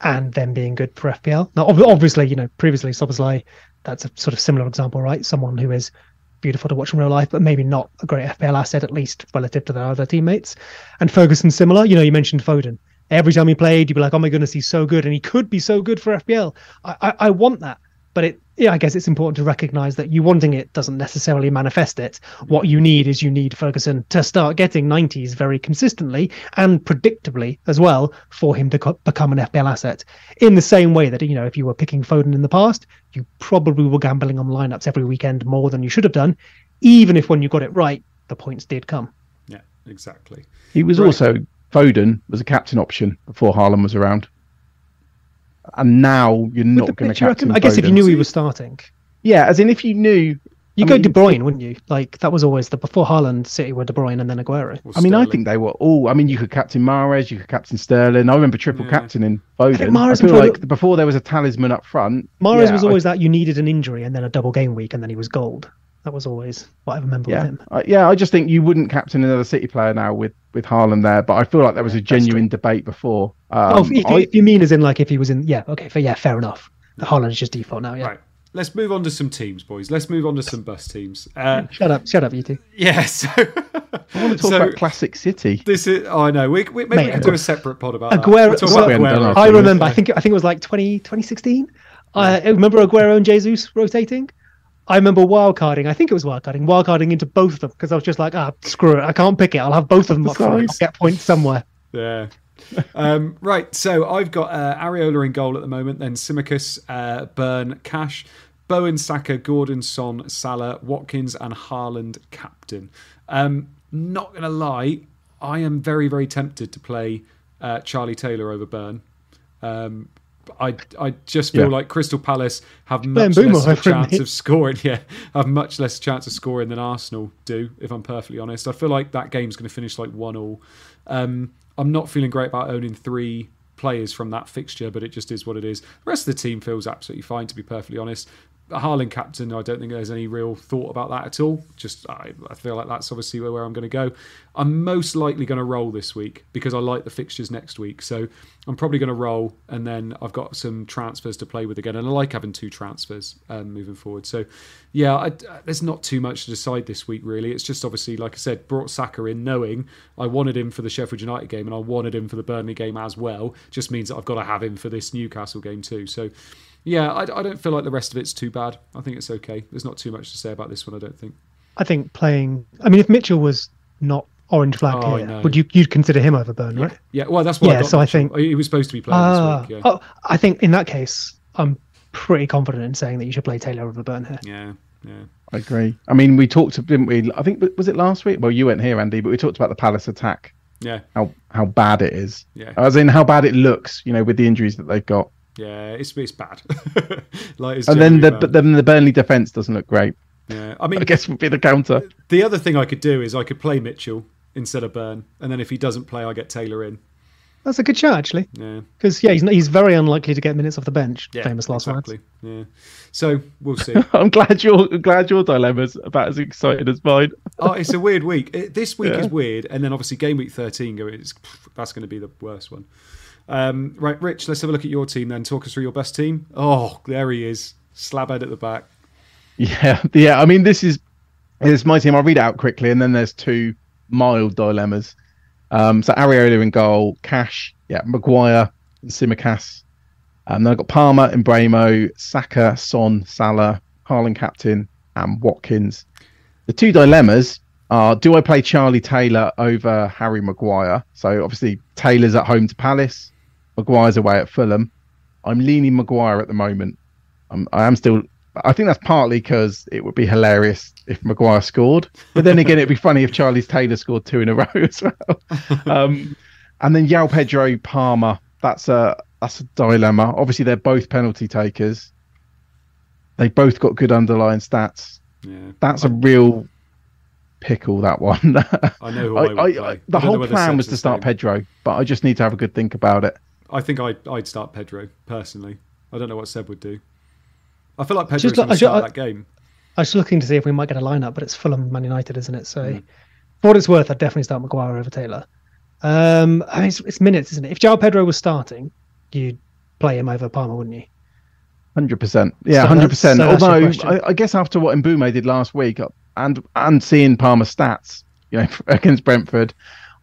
and them being good for FPL. Now, obviously, you know, previously Szoboszlai, that's a sort of similar example, right? Someone who is beautiful to watch in real life, but maybe not a great FPL asset, at least relative to their other teammates. And Ferguson, similar. You know, you mentioned Foden. Every time he played, you'd be like, "Oh my goodness, he's so good," and he could be so good for FPL. I, I, I want that, but it, yeah, I guess it's important to recognise that you wanting it doesn't necessarily manifest it. What you need is you need Ferguson to start getting 90s very consistently and predictably as well for him to co- become an FPL asset. In the same way that you know, if you were picking Foden in the past, you probably were gambling on lineups every weekend more than you should have done, even if when you got it right, the points did come. yeah, exactly. He was Right. also Foden was a captain option before Haaland was around. And now you're not going to pitch, reckon? captain. I guess if you knew he was starting, yeah, as in if you knew. you I go mean, De Bruyne, wouldn't you? Like that was always the before Haaland, City were De Bruyne and then Aguero. Or I mean, I think they were all. I mean, you could captain Mahrez, you could captain Sterling. I remember triple Yeah. captain in Foden. I, think Mahrez feel like Foden- before there was a talisman up front. Mahrez yeah, was I- always that you needed an injury and then a double game week and then he was gold. That was always what I remember yeah, with him. I, yeah. I just think you wouldn't captain another City player now with with Haaland there. But I feel like there was a genuine debate before. Um, oh, if, if, I- if you mean as in like if he was in, yeah, okay, fair, yeah, fair enough. The Haaland is just default now, yeah. Right. Let's move on to some teams, boys. Let's move on to some bus teams. Uh, Shut up, shut up, you two. yeah, so I want to talk so about classic City. this is. Oh, I know. We, we, maybe we Mate, could do a separate pod about that. Aguero- We'll so- about We haven't done Aguero. I remember. I think I think it was like 20, 2016. I remember Aguero and Jesus rotating. I remember wildcarding. I think it was wildcarding. Wildcarding into both of them because I was just like, ah, screw it. I can't pick it. I'll have both of them up. I'll get points somewhere. Yeah. um, right, so I've got uh, Areola in goal at the moment, then Tsimikas, uh, Burn, Cash, Bowen, Saka, Gordon, Son, Salah, Watkins, and Haaland captain. Um, not going to lie, I am very, very tempted to play uh, Charlie Taylor over Burn. Um, I I just feel Yeah. like Crystal Palace have much Boomer less of chance of scoring. Yeah, have much less chance of scoring than Arsenal do. If I'm perfectly honest, I feel like that game's going to finish like one all. Um, I'm not feeling great about owning three players from that fixture, but it just is what it is. The rest of the team feels absolutely fine, to be perfectly honest. Haaland captain, I don't think there's any real thought about that at all. Just I, I feel like that's obviously where, where I'm going to go. I'm most likely going to roll this week because I like the fixtures next week. So I'm probably going to roll, and then I've got some transfers to play with again, and I like having two transfers um, moving forward. So yeah, I, there's not too much to decide this week really. It's just obviously, like I said, brought Saka in knowing I wanted him for the Sheffield United game and I wanted him for the Burnley game as well. Just means that I've got to have him for this Newcastle game too. So yeah, I, I don't feel like the rest of it's too bad. I think it's okay. There's not too much to say about this one. I don't think. I think playing. I mean, if Mitchell was not orange flagged Oh, here, know. would you you'd consider him over Burn, right? Yeah, well, that's what. Yeah, I got so I think- he was supposed to be playing Ah, this week. Yeah, oh, I think in that case, I'm pretty confident in saying that you should play Taylor over Burn here. yeah, yeah. I agree. I mean, we talked, didn't we? I think was it last week? Well, you weren't here, Andy, but we talked about the Palace attack. Yeah, How how bad it is. Yeah. As in how bad it looks. You know, with the injuries that they've got. Yeah, it's it's bad. like, it's And then the bad. but then the Burnley defense doesn't look great. yeah, I mean, I guess would be the counter. the other thing I could do is I could play Mitchell instead of Burn, and then if he doesn't play, I get Taylor in. That's a good shot actually, Yeah, because yeah, he's he's very unlikely to get minutes off the bench. yeah, famous last exactly. words. Yeah, so we'll see. I'm glad your I'm glad your dilemma's about as excited as mine. oh, it's a weird week. It, this week Yeah. is weird, and then obviously game week thirteen going. That's going to be the worst one. Um, right, Rich, let's have a look at your team then. Talk us through your best team. Oh, there he is, slabhead at the back. Yeah, yeah. I mean, this is this is my team. I'll read out quickly, and then there's two mild dilemmas. Um, so Areola in goal, Cash, yeah, Maguire, and Tsimikas. Um, then I've got Palmer and Saka, Son, Salah, Haaland captain, and Watkins. The two dilemmas are: Do I play Charlie Taylor over Harry Maguire? So obviously Taylor's at home to Palace, Maguire's away at Fulham. I'm leaning Maguire at the moment. I'm, I am still. I think that's partly because it would be hilarious if Maguire scored, but then again, it'd be funny if Charlie's Taylor scored two in a row as well. Um, and then João Pedro Palmer. That's a that's a dilemma. Obviously, they're both penalty takers. They both got good underlying stats. Yeah, That's a real pickle. That one. I know who I, I, would I, play. I, I the whole plan was to start. Pedro, but I just need to have a good think about it. I think I'd, I'd start Pedro personally. I don't know what Seb would do. I feel like Pedro's Just going to I start I- that game. I was looking to see if we might get a lineup, but it's Fulham Man United, isn't it? So, Hmm. for what it's worth, I'd definitely start Maguire over Taylor. Um, I mean, it's, it's minutes, isn't it? If Joao Pedro was starting, you'd play him over Palmer, wouldn't you? Hundred percent. Yeah, So hundred that's- percent. so Although. I, I guess after what Mbeumo did last week, uh, and and seeing Palmer's stats, you know, against Brentford,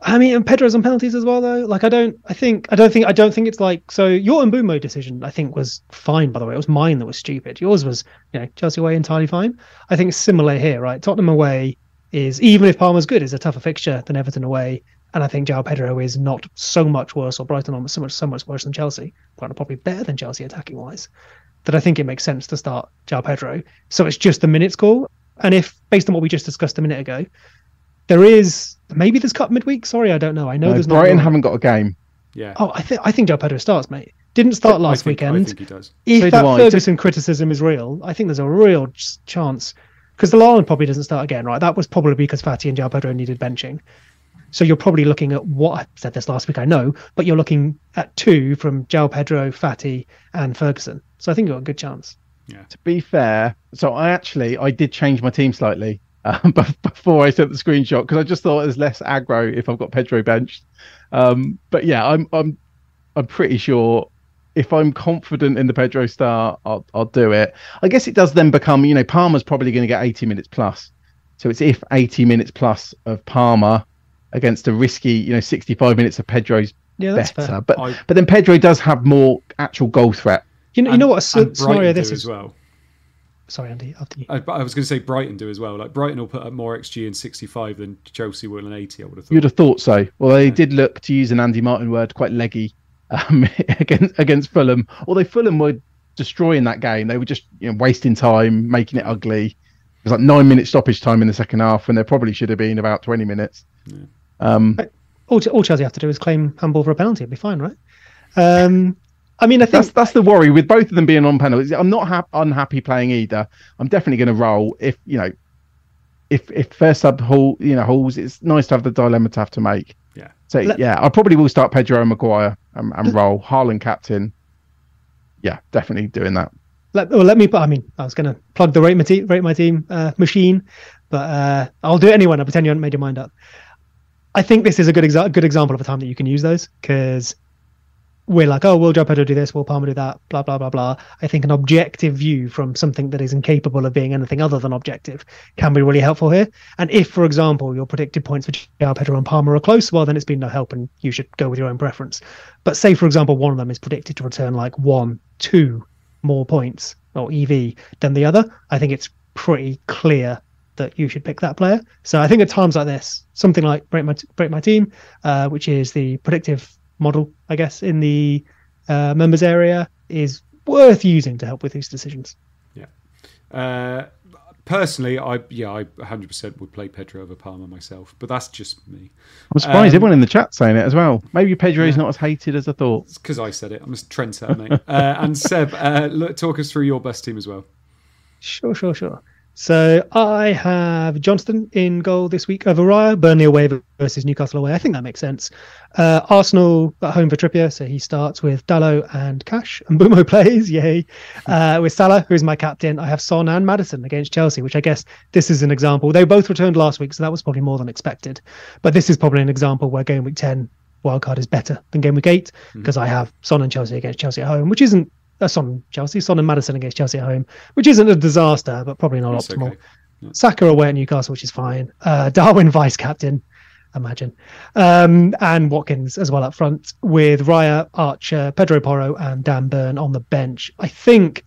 I mean, and Pedro's on penalties as well, though. Like, I don't, I think, I don't think, I don't think it's like. So your Mbeumo decision, I think, was fine. By the way, it was mine that was stupid. Yours was, you know, Chelsea away entirely fine. I think it's similar here, right? Tottenham away is even if Palmer's good, is a tougher fixture than Everton away, and I think Joao Pedro is not so much worse, or Brighton on so much, so much worse than Chelsea. Brighton probably better than Chelsea attacking wise. That I think it makes sense to start Joao Pedro. So it's just the minutes call, and if based on what we just discussed a minute ago, there is maybe there's cut midweek. Sorry, I don't know. I know uh, there's Brighton not. haven't got a game. Yeah. Oh, I think I think João Pedro starts, mate. Didn't start last I think, I weekend. think he does. if So that do I. Ferguson criticism is real, I think there's a real chance because the Lallana probably doesn't start again, right? That was probably because Fati and João Pedro needed benching. So you're probably looking at what I said this last week, I know, but you're looking at two from João Pedro, Fati, and Ferguson. So I think you've got a good chance. Yeah. To be fair, so I actually I did change my team slightly um, bef- before I sent the screenshot because I just thought there's less aggro if I've got Pedro benched. Um, but yeah, I'm I'm I'm pretty sure if I'm confident in the Pedro star, I'll I'll do it. I guess it does then become you know Palmer's probably going to get 80 minutes plus, so it's if 80 minutes plus of Palmer against a risky you know 65 minutes of Pedro's Yeah, that's better. fair. But I- but then Pedro does have more actual goal threat. You know, you know what a s- and scenario this do is. as well. Sorry, Andy. After you. I, I was going to say Brighton do as well. Like Brighton will put up more XG in 65 than Chelsea will in 80. I would have thought. You'd have thought so. Well, they did look, to use an Andy Martin word, quite leggy um, against against Fulham. Although Fulham were destroying that game, they were just you know, wasting time, making it ugly. It was like nine minutes stoppage time in the second half, when there probably should have been about twenty minutes. Um, All, all Chelsea have to do is claim handball for a penalty. It'd be fine, right? Um, I mean, I think that's that's the worry with both of them being on penalties. I'm not ha- unhappy playing either. I'm definitely going to roll if you know, if if first sub Hall, you know, Halls. It's nice to have the dilemma to have to make. Yeah. So Let- yeah, I probably will start Pedro Maguire and, and roll Haaland captain. Yeah, definitely doing that. let, well, let me. I mean, I was going to plug the rate my team, rate my team uh, machine, but uh, I'll do it anyway. I'll pretend you haven't made your mind up. I think this is a good exa- good example of a time that you can use those because we're like, oh, will João Pedro do this? Will Palmer do that? Blah blah blah blah. I think an objective view from something that is incapable of being anything other than objective can be really helpful here. And if, for example, your predicted points for João Pedro and Palmer are close, well, then it's been no help, and you should go with your own preference. But say, for example, one of them is predicted to return like one, two more points or EV than the other, I think it's pretty clear that you should pick that player. So I think at times like this, something like break my break my team, uh, which is the predictive model, I guess, in the uh, members area, is worth using to help with these decisions. Yeah. Uh, personally, I yeah, I 100% would play Pedro over Palmer myself, but that's just me. I'm surprised Um, everyone in the chat saying it as well. Maybe Pedro Pedro's not as hated as I thought. It's because I said it. I'm a trendsetter, mate. uh, and Seb, uh, look, talk us through your best team as well. Sure, sure, sure. So I have Johnston in goal this week over Raya, Burnley away versus Newcastle away. I think that makes sense. Uh, Arsenal at home for Trippier, so he starts with Dalot and Cash, and Mbeumo plays, yay. Uh, with Salah, who's my captain, I have Son and Maddison against Chelsea, which I guess this is an example. They both returned last week, so that was probably more than expected. But this is probably an example where game week 10 wildcard is better than game week 8 because I have Son and Chelsea against Chelsea at home, which isn't uh, Son Chelsea, Son and Maddison against Chelsea at home, which isn't a disaster, but probably not It's optimal. okay. Saka away at Newcastle, which is fine. Uh, Darwin vice captain, imagine, um, and Watkins as well up front with Raya, Archer, Pedro Porro, and Dan Burn on the bench. I think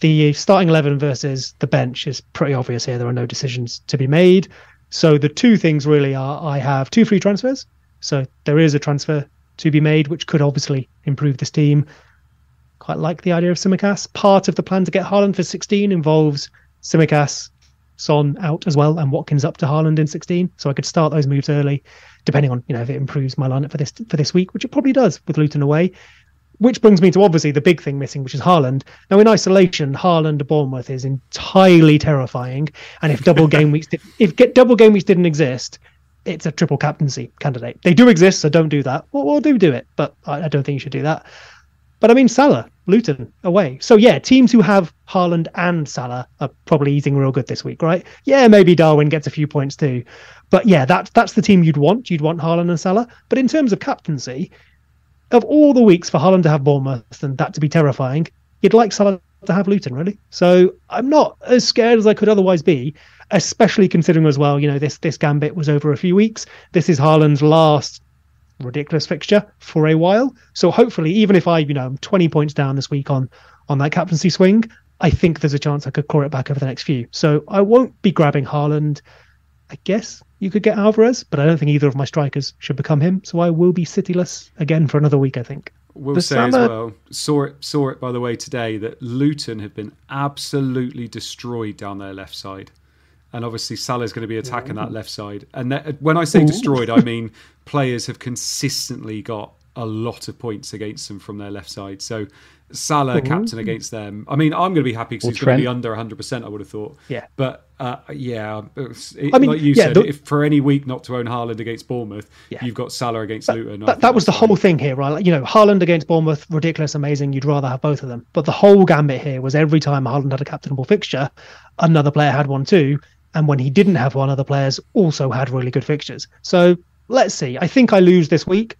the starting eleven versus the bench is pretty obvious here. There are no decisions to be made. So the two things really are: I have two free transfers, so there is a transfer to be made, which could obviously improve this team quite like the idea of Tsimikas. Part of the plan to get Haaland for 16 involves Tsimikas, Son out as well, and Watkins up to Haaland in 16. So I could start those moves early, depending on you know if it improves my lineup for this for this week, which it probably does with Luton away. Which brings me to obviously the big thing missing, which is Haaland. Now in isolation, Haaland Bournemouth is entirely terrifying, and if double game weeks did, if get double game weeks didn't exist, it's a triple captaincy candidate. They do exist, so don't do that. Well, well do do it, but I, I don't think you should do that. But I mean, Salah, Luton away. So yeah, teams who have Haaland and Salah are probably eating real good this week, right? Yeah, maybe Darwin gets a few points too, but yeah, that that's the team you'd want. You'd want Haaland and Salah. But in terms of captaincy, of all the weeks for Haaland to have Bournemouth and that to be terrifying, you'd like Salah to have Luton, really. So I'm not as scared as I could otherwise be, especially considering as well, you know, this this gambit was over a few weeks. This is Haaland's last ridiculous fixture for a while. So hopefully, even if I, you know, I'm 20 points down this week on on that captaincy swing, I think there's a chance I could claw it back over the next few. So I won't be grabbing Haaland. I guess you could get Alvarez, but I don't think either of my strikers should become him. So I will be cityless again for another week, I think. We'll The say as well. Saw it. Saw it by the way today that Luton have been absolutely destroyed down their left side, and obviously Salah's going to be attacking that left side. And that, when I say destroyed, I mean players have consistently got a lot of points against them from their left side. So Salah captain against them. I mean, I'm going to be happy because he's going to be under 100. percent I would have thought. Yeah. But uh, yeah, it, I mean, like you yeah, said, the- if for any week not to own Haaland against Bournemouth, Yeah. you've got Salah against Luton. That, that was the whole thing here, right? Like, you know, Haaland against Bournemouth, ridiculous, amazing. You'd rather have both of them. But the whole gambit here was every time Haaland had a captainable fixture, another player had one too. And when he didn't have one, other players also had really good fixtures. So let's see. I think I lose this week,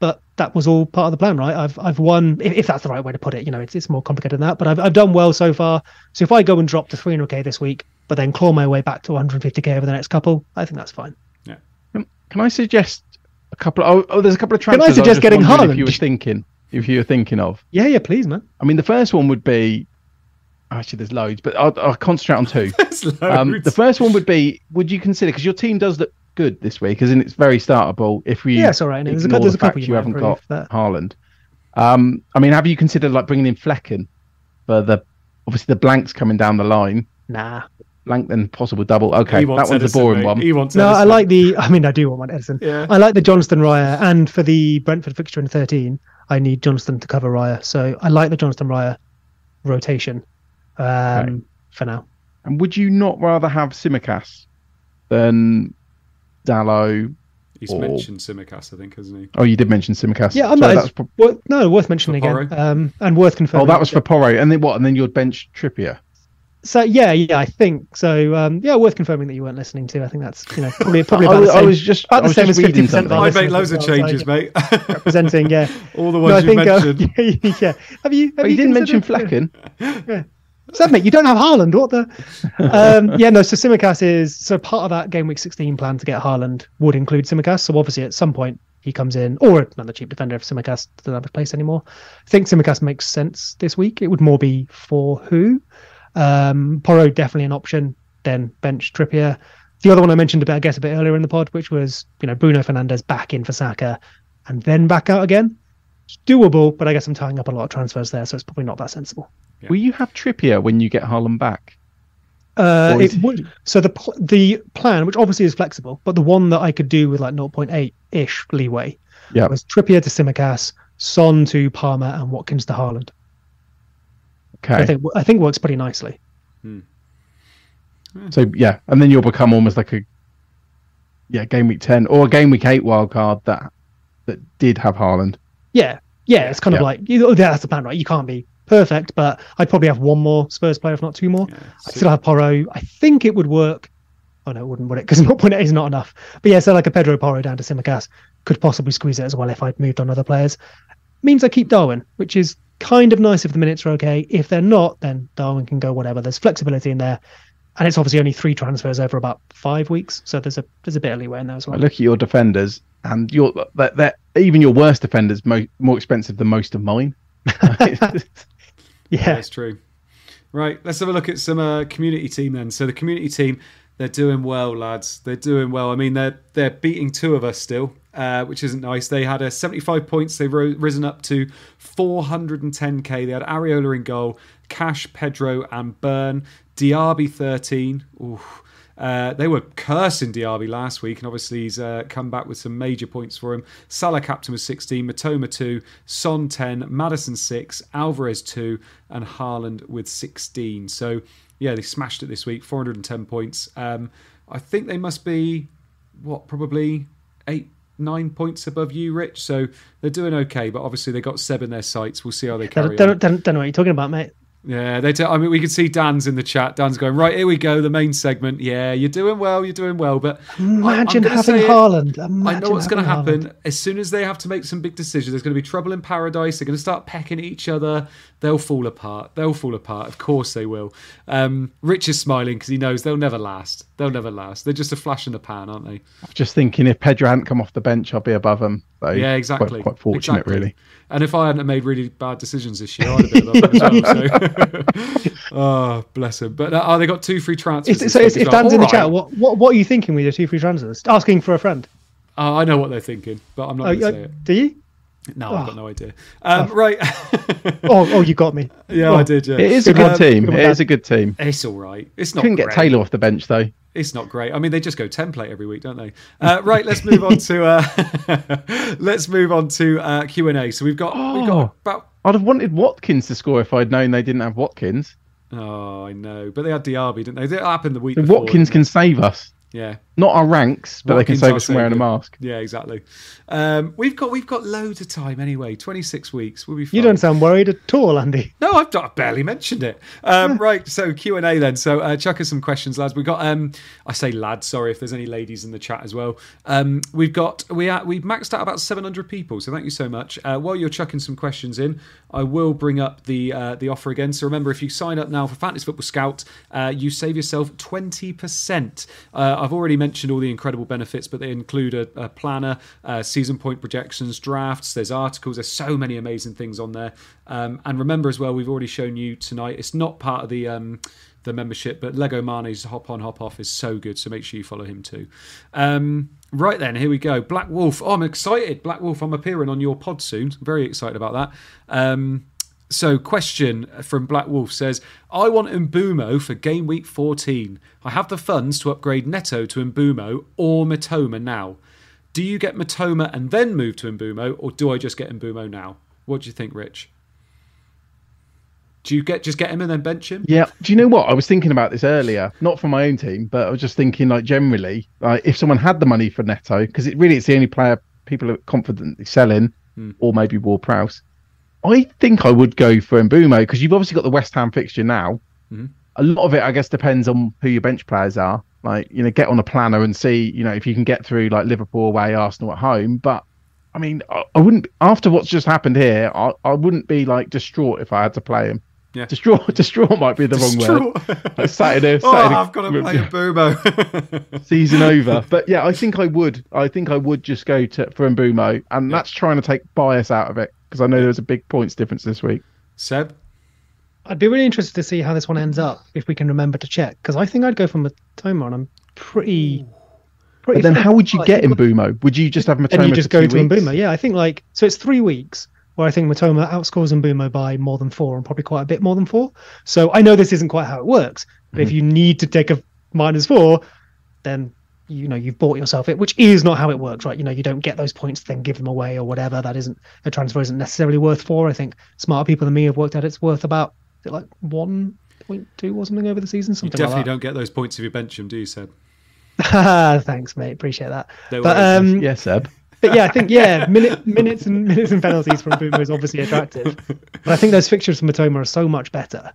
but that was all part of the plan, right? I've I've won, if, if that's the right way to put it. You know, it's, it's more complicated than that, but I've, I've done well so far. So if I go and drop to 300k this week, but then claw my way back to 150k over the next couple, I think that's fine. Can, can I suggest a couple? Of, oh, oh, there's a couple of I Can I suggest just getting wondering If you were thinking, if you were thinking of, Yeah, yeah, please, man. I mean, the first one would be. Actually, there's loads, but I'll, I'll concentrate on two. There's Um, the first one would be: Would you consider because your team does look good this week, as in it's very startable. If we Yeah, it's all right, there's a there's the a couple you you haven't got that. Haaland. Um, I mean, have you considered like bringing in Flekken for the obviously the blanks coming down the line? Nah. Blank then possible double. Okay, He that wants one's Edison, a boring mate. one. He wants No, I like the. I mean, I do want one Edison. Yeah. I like the Johnston Raya, and for the Brentford fixture in 13, I need Johnston to cover Raya. So I like the Johnston Raya rotation um, Okay. for now. And would you not rather have Tsimikas than Dalot? He's or- mentioned Tsimikas, I think, hasn't he? Oh, you did mention Tsimikas. Yeah, I'm So not. pro- well, no, worth mentioning again, um, and worth confirming. oh, that was for Porro, and then what? And then you'd bench Trippier. So yeah, yeah, I think so. Um, yeah, worth confirming that you weren't listening to. I think that's you know probably probably I about was- the I was just- about the same just as 50% I listeners make loads of as well, so changes, mate. Representing, yeah. All the No, I you think. Uh, mentioned. yeah, have you? Have But you didn't mention considered- Submit. You don't have Haaland. What the? Um, yeah, no. So Tsimikas is so part of that game week 16 plan to get Haaland would include Tsimikas. So obviously at some point he comes in, or another cheap defender if Tsimikas doesn't have a place anymore. I think Tsimikas makes sense this week. It would more be for who? Um, Porro definitely an option. Then bench Trippier. The other one I mentioned a bit, I guess, a bit earlier in the pod, which was you know Bruno Fernandes back in for Saka, and then back out again. It's doable, but I guess I'm tying up a lot of transfers there, so it's probably not that sensible. Will you have Trippier when you get Haaland back? Uh, it would. So the pl- the plan, which obviously is flexible, but the one that I could do with like 0.8 ish leeway Yeah. was Trippier to Tsimikas, Son to Palmer, and Watkins to Haaland. Okay. I think I think works pretty nicely. So yeah, and then you'll become almost like a yeah game week ten or a game week eight wildcard that that did have Haaland. Yeah, yeah. It's kind Yeah. of like you that's the plan, right? You can't be perfect, but I'd probably have one more Spurs player, if not two more. I'd still have Porro. I think it would work. Oh no, it wouldn't, would it? Because 0.8 is not enough. But yeah, so like a Pedro Porro down to Tsimikas could possibly squeeze it as well if I'd moved on other players. Means I keep Darwin, which is kind of nice if the minutes are okay. If they're not, then Darwin can go whatever. There's flexibility in there. And it's obviously only three transfers over about five weeks, so there's a there's a bit of leeway in there as I well. look at your defenders, and your that that even your worst defenders mo- more expensive than most of mine. Yeah, That's true. Right, let's have a look at some uh, community team then. So the community team, they're doing well, lads. They're doing well. I mean, they're they're beating two of us still, uh, which isn't nice. They had a 75 points. They've ro- risen up to 410k. They had Areola in goal, Cash, Pedro, and Burn. Diaby 13. Ooh. Uh, they were cursing Diaby last week, and obviously he's uh, come back with some major points for him. Salah captain was 16, Mitoma 2, Son 10, Maddison 6, Alvarez 2, and Haaland with 16. So, yeah, they smashed it this week, 410 points. Um, I think they must be, what, probably eight, nine points above you, Rich. So they're doing okay, but obviously they got Seb in their sights. We'll see how they carry don't, on. don't, don't, don't know what you're talking about, mate. Yeah, they. T- I mean, we can see Dan's in the chat. Dan's going right. Here we go. The main segment. Yeah, you're doing well. You're doing well. But I- I'm Imagine having say it. Haaland. I know what's going to having Haaland. happen. As soon as they have to make some big decisions, there's going to be trouble in paradise. They're going to start pecking at each other. They'll fall apart. They'll fall apart. Of course they will. Um, Rich is smiling because he knows they'll never last. They'll never last. They're just a flash in the pan, aren't they? I'm just thinking, if Pedro hadn't come off the bench, I'd be above him. So Yeah, exactly. Quite, fortunate, Exactly. really. And if I hadn't made really bad decisions this year, I'd have been above them as well. So. oh, bless him. But uh, oh, they got two free transfers. If, so if, as if well. Dan's in the chat, what, what what are you thinking with your two free transfers? Asking for a friend. Oh, I know what they're thinking, but I'm not Oh, going to uh, say it. do you? No, I've got no idea. Um, Right. Oh, oh, you got me. yeah, I did. Yeah. It is a Good good one. team. Good one, It Dan. is a good team. It's all right. It's not. Couldn't get. Taylor off the bench though. It's not great. I mean, they just go template every week, don't they? Uh, right. Let's move on to. Uh, let's move on to uh, Q and A. So we've got we've Oh. got about. I'd have wanted Watkins to score if I'd known they didn't have Watkins. Oh, I know, but they had Diaby, didn't they? That happened the week. before, Watkins can it? save us. Yeah. Not our ranks, but Watkins they can save us from wearing a mask. Yeah, exactly. Um, we've got we've got loads of time anyway. Twenty six weeks. We'll be fine. You don't sound worried at all, Andy. No, I've, I barely mentioned it. Um, right, so Q and A then. So uh, chuck us some questions, lads. We got. Um, I say lads. Sorry if there's any ladies in the chat as well. Um, we've got we are, we've maxed out about 700 people. So thank you so much. Uh, while you're chucking some questions in, I will bring up the uh, the offer again. So remember, if you sign up now for Fantasy Football Scout, uh, you save yourself 20%. Uh, I've already mentioned all the incredible benefits, but they include a, a planner, uh, season point projections, drafts. There's articles. There's so many amazing things on there. Um, and remember as well, we've already shown you tonight. It's not part of the um, the membership, but Lego Mane's hop on hop off is so good. So make sure you follow him too. Um, right then, here we go. Black Wolf. Oh, I'm excited. Black Wolf. I'm appearing on your pod soon. very excited about that. So, question from Black Wolf says, I want Mbeumo for game week 14. I have the funds to upgrade Neto to Mbeumo or Mitoma now. Do you get Mitoma and then move to Mbeumo, or do I just get Mbeumo now? What do you think, Rich? Do you get just get him and then bench him? Yeah. Do you know what? I was thinking about this earlier, not for my own team, but I was just thinking like generally, like if someone had the money for Neto, because it really it's the only player people are confidently selling, hmm. or maybe Ward-Prowse. I think I would go for Mbeumo because you've obviously got the West Ham fixture now. Mm-hmm. A lot of it, I guess, depends on who your bench players are. Like, you know, get on a planner and see, you know, if you can get through like Liverpool away, Arsenal at home. But I mean, I, I wouldn't, after what's just happened here, I, I wouldn't be like distraught if I had to play him. Yeah. Distraught, distraught might be the wrong word. Like Saturday, oh, Saturday I've got to play Mbeumo. season over. But yeah, I think I would. I think I would just go to for Mbeumo, and that's trying to take bias out of it because I know there was a big points difference this week. Seb? I'd be really interested to see how this one ends up if we can remember to check because I think I'd go for Mitoma and I'm pretty. pretty But then, how would you get think- Mbeumo? Would you just have Mitoma? And you just for go two to weeks? Mbeumo. Yeah, I think like so it's three weeks where I think Mitoma outscores Mbeumo by more than four and probably quite a bit more than four. So I know this isn't quite how it works, but if you need to take a minus four, then you know you've bought yourself it, which is not how it works, right? You know you don't get those points then give them away or whatever. That isn't a transfer isn't necessarily worth four. I think smarter people than me have worked out it's worth about is it like one point two or something over the season. Something You definitely like don't get those points if you bench him, do you, Seb? Thanks, mate. Appreciate that. No but worries. um, Yeah, Seb. But yeah, I think yeah, minute, minutes and minutes and penalties from Mbeumo is obviously attractive. But I think those fixtures from Mitoma are so much better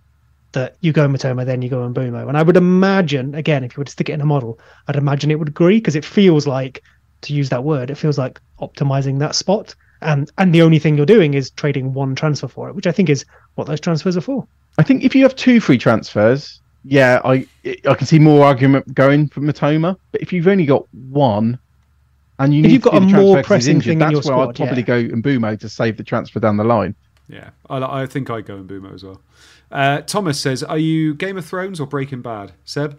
that you go Mitoma, then you go on Mbeumo. And I would imagine, again, if you were to stick it in a model, I'd imagine it would agree because it feels like, to use that word, it feels like optimizing that spot. And and the only thing you're doing is trading one transfer for it, which I think is what those transfers are for. I think if you have two free transfers, yeah, I I can see more argument going for Mitoma. But if you've only got one, and you If need you've got a the transfer more 'cause he's pressing injured, thing in that's your where squad, I'd probably yeah. go Mbeumo to save the transfer down the line. Yeah, I, I think I'd go in Mbeumo as well. Uh, Thomas says, "Are you Game of Thrones or Breaking Bad?" Seb,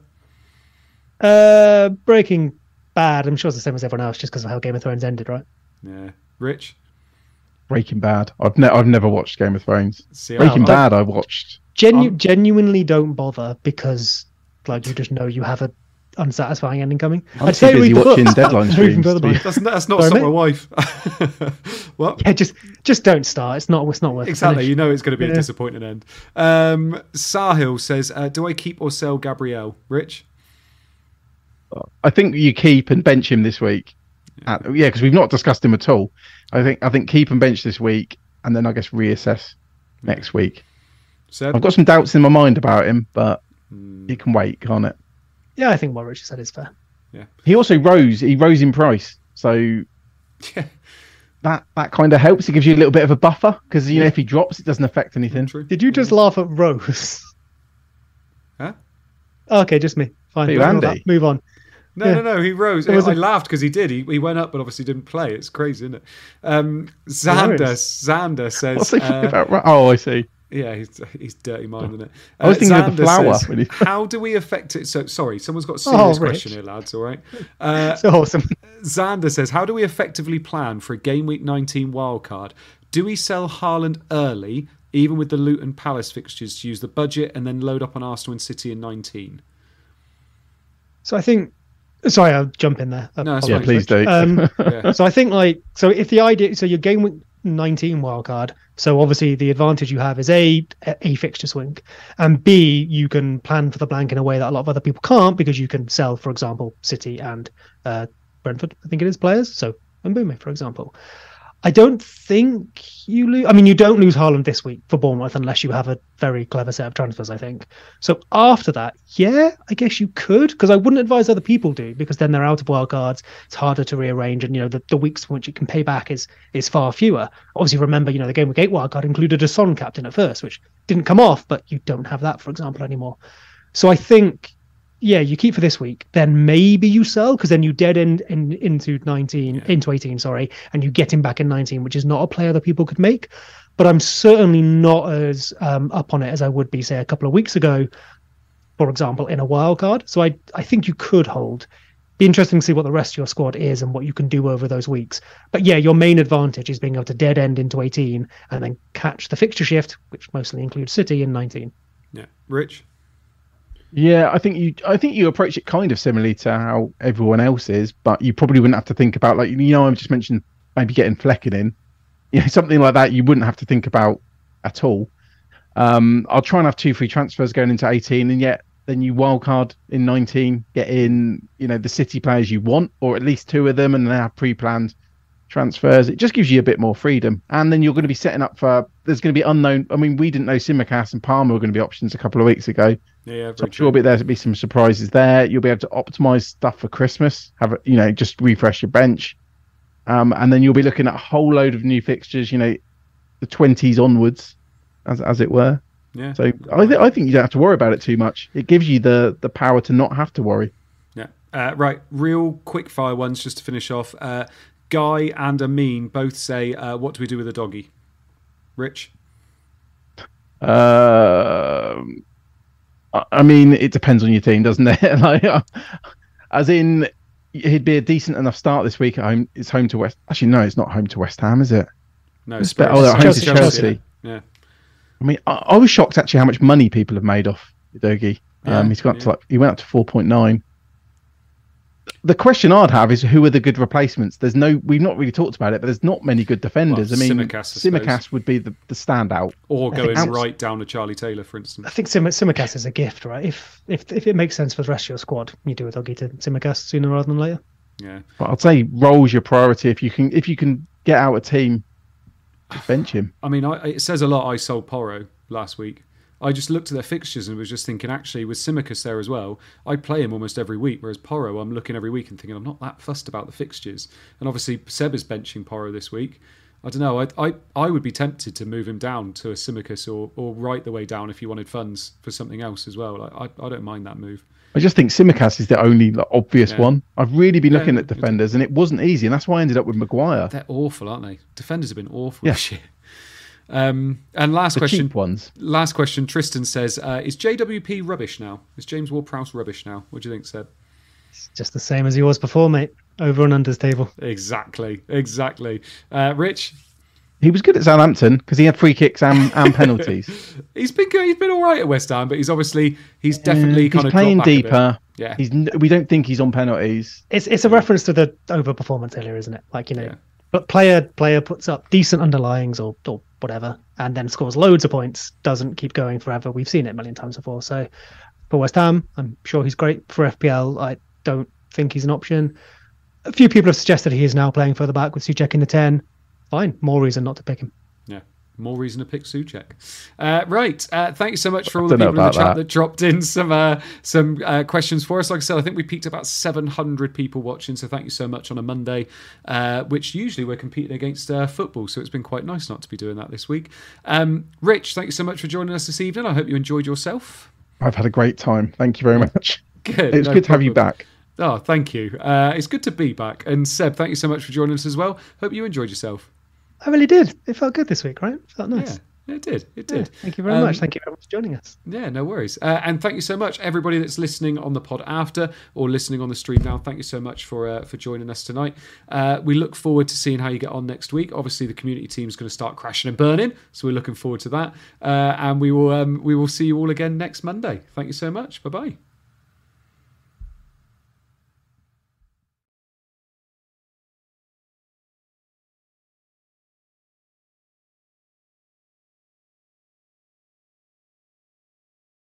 Uh, Breaking Bad, I'm sure it's the same as everyone else, just because of how Game of Thrones ended, right? yeah, Rich. Breaking Bad. I've ne- I've never watched Game of Thrones. See, Breaking I- Bad, I watched. Genu- Um, genuinely don't bother because like you just know you have a unsatisfying ending coming. I'm I'd too say busy read the watching books. deadline Don't streams bother to be- by- That's, that's not Sorry, my wife. what? Yeah, just just don't start. It's not it's not worth. Exactly. finish. You know it's going to be a disappointing end. Um, Sahil says, uh, "Do I keep or sell Gabriel?" Rich. I think you keep and bench him this week. Uh, yeah, because we've not discussed him at all. I think I think keep and bench this week, and then I guess reassess next week. Seb. I've got some doubts in my mind about him, but he can wait, can't it? Yeah, I think what Richard said is fair. Yeah. He also rose. He rose in price, so Yeah, that that kind of helps. It gives you a little bit of a buffer because you know if he drops, it doesn't affect anything. true. Did you just laugh at Rose? Huh? Okay, just me. Fine. Hey, Andy. Move on. No, Yeah. no, no. He rose. There was I a- laughed because he did. He, he went up, but obviously didn't play. It's crazy, isn't it? Um, Xander, Hilarious. Xander What's says, he thinking uh, about? Ra- Oh, I see. Yeah, he's he's dirty mind, isn't it? I was thinking of the flower says, when he- How do we affect it? So sorry, someone's got a serious Oh, question here, lads. All right. Uh, So awesome. Xander says, How do we effectively plan for a game week 19 wildcard? Do we sell Haaland early, even with the Luton Palace fixtures, to use the budget and then load up on Arsenal and City in 19? So I think. Sorry, I'll jump in there. No, Yeah, please do. Um, Yeah. So I think like so if the idea so your game week 19 wildcard, so obviously the advantage you have is a a fixture swing, and b you can plan for the blank in a way that a lot of other people can't because you can sell, for example, City and uh, Brentford. I think it is players. So Mbeumo, for example. I don't think you lose. I mean, you don't lose Haaland this week for Bournemouth unless you have a very clever set of transfers. I think. So after that, yeah, I guess you could because I wouldn't advise other people do because then they're out of wild cards. It's harder to rearrange, and you know the, the weeks in which you can pay back is is far fewer. Obviously, remember you know the game week eight wild card included a Son captain at first, which didn't come off, but you don't have that, for example, anymore. So I think yeah, you keep for this week, then maybe you sell because then you dead end in, into 19, into 18, sorry, and you get him back in 19, which is not a player that people could make. But I'm certainly not as um, up on it as I would be, say, a couple of weeks ago, for example, in a wild card. So I, I think you could hold. Be interesting to see what the rest of your squad is and what you can do over those weeks. But yeah, your main advantage is being able to dead end into 18 and then catch the fixture shift, which mostly includes City in 19. Yeah, Rich. Yeah, I think you. I think you approach it kind of similarly to how everyone else is, but you probably wouldn't have to think about like you know I've just mentioned maybe getting Flecken in, you know something like that. You wouldn't have to think about at all. Um, I'll try and have two free transfers going into 18, and yet then you wildcard in 19, get in you know the City players you want, or at least two of them, and then have pre-planned transfers. It just gives you a bit more freedom, and then you're going to be setting up for. There's going to be unknown. I mean, we didn't know Simicast and Palmer were going to be options a couple of weeks ago. Yeah, So I'm sure there'll be some surprises there. You'll be able to optimize stuff for Christmas. Have a, you know, just refresh your bench, um, and then you'll be looking at a whole load of new fixtures. You know, the twenties onwards, as as it were. Yeah. So I, th- I think you don't have to worry about it too much. It gives you the the power to not have to worry. Yeah. Uh, right. Real quick fire ones just to finish off. Uh, Guy and Amin both say, uh, "What do we do with Udogie?" Rich. Um, I- I mean, it depends on your team, doesn't it? like, uh, as in, he'd be a decent enough start this week at home. It's home to West. Actually, no, it's not home to West Ham, is it? No. It's Spurs. better- oh, they're home Chelsea, to Chelsea. Yeah. I mean, I, I was shocked actually how much money people have made off Udogie. Um, Yeah, he's got up yeah. to like he went up to four point nine. The question I'd have is who are the good replacements? There's no, we've not really talked about it, but there's not many good defenders. Well, I mean, Tsimikas, I suppose. Would be the, the standout. Or I going outs- right down to Charlie Taylor, for instance. I think Sim- Tsimikas is a gift, right? If if if it makes sense for the rest of your squad, you do Udogie to Tsimikas sooner rather than later. Yeah. But I'd say roll's your priority if you can if you can get out a team, bench him. I mean, I, it says a lot. I sold Porro last week. I just looked at their fixtures and was just thinking, actually, with Tsimikas there as well, I play him almost every week. Whereas Porro, I'm looking every week and thinking, I'm not that fussed about the fixtures. And obviously, Seb is benching Porro this week. I don't know. I, I I would be tempted to move him down to a Tsimikas or, or right the way down if you wanted funds for something else as well. Like, I, I don't mind that move. I just think Tsimikas is the only like, obvious Yeah. one. I've really been Yeah, looking at defenders, and it wasn't easy, and that's why I ended up with Maguire. They're awful, aren't they? Defenders have been awful Yeah. This year. Um, and last The question. cheap ones. Last question. Tristan says, uh, "Is JWP rubbish now? Is James Ward-Prowse rubbish now? What do you think, Seb?" It's just the same as he was before, mate. Over and unders table. Exactly, exactly. Uh, Rich, He was good at Southampton because he had free kicks and, and penalties. he's been good. He's been all right at West Ham, but he's obviously he's definitely he's kind of playing dropped back a bit. deeper. Yeah, He's we don't think he's on penalties. It's it's a reference to the overperformance earlier, isn't it? Like you know, Yeah. but player player puts up decent underlyings or or whatever, and then scores loads of points. Doesn't keep going forever. We've seen it a million times before. So for West Ham, I'm sure he's great for FPL. I don't think he's an option. A few people have suggested he is now playing further back with Souček in the ten. Fine, more reason not to pick him. More reason to pick Souček. Uh, right. Uh, thank you so much for all the people in the chat that. that. dropped in some uh, some uh, questions for us. Like I said, I think we peaked about 700 people watching, so thank you so much on a Monday, uh, which usually we're competing against uh, football, so it's been quite nice not to be doing that this week. Um, Rich, thank you so much for joining us this evening. I hope you enjoyed yourself. I've had a great time. Thank you very much. Good. It was no good to have you back. Oh, thank you. Uh, it's good to be back. And Seb, thank you so much for joining us as well. Hope you enjoyed yourself. I really did. It felt good this week, right? It felt nice. Yeah, it did. It Yeah, did. thank you very Um, much. Thank you very much for joining us. Yeah, no worries. Uh, and thank you so much, everybody that's listening on the pod after or listening on the stream now. Thank you so much for uh, for joining us tonight. Uh, we look forward to seeing how you get on next week. Obviously, the community team is going to start crashing and burning, so we're looking forward to that. Uh, and we will um, we will see you all again next Monday. Thank you so much. Bye bye.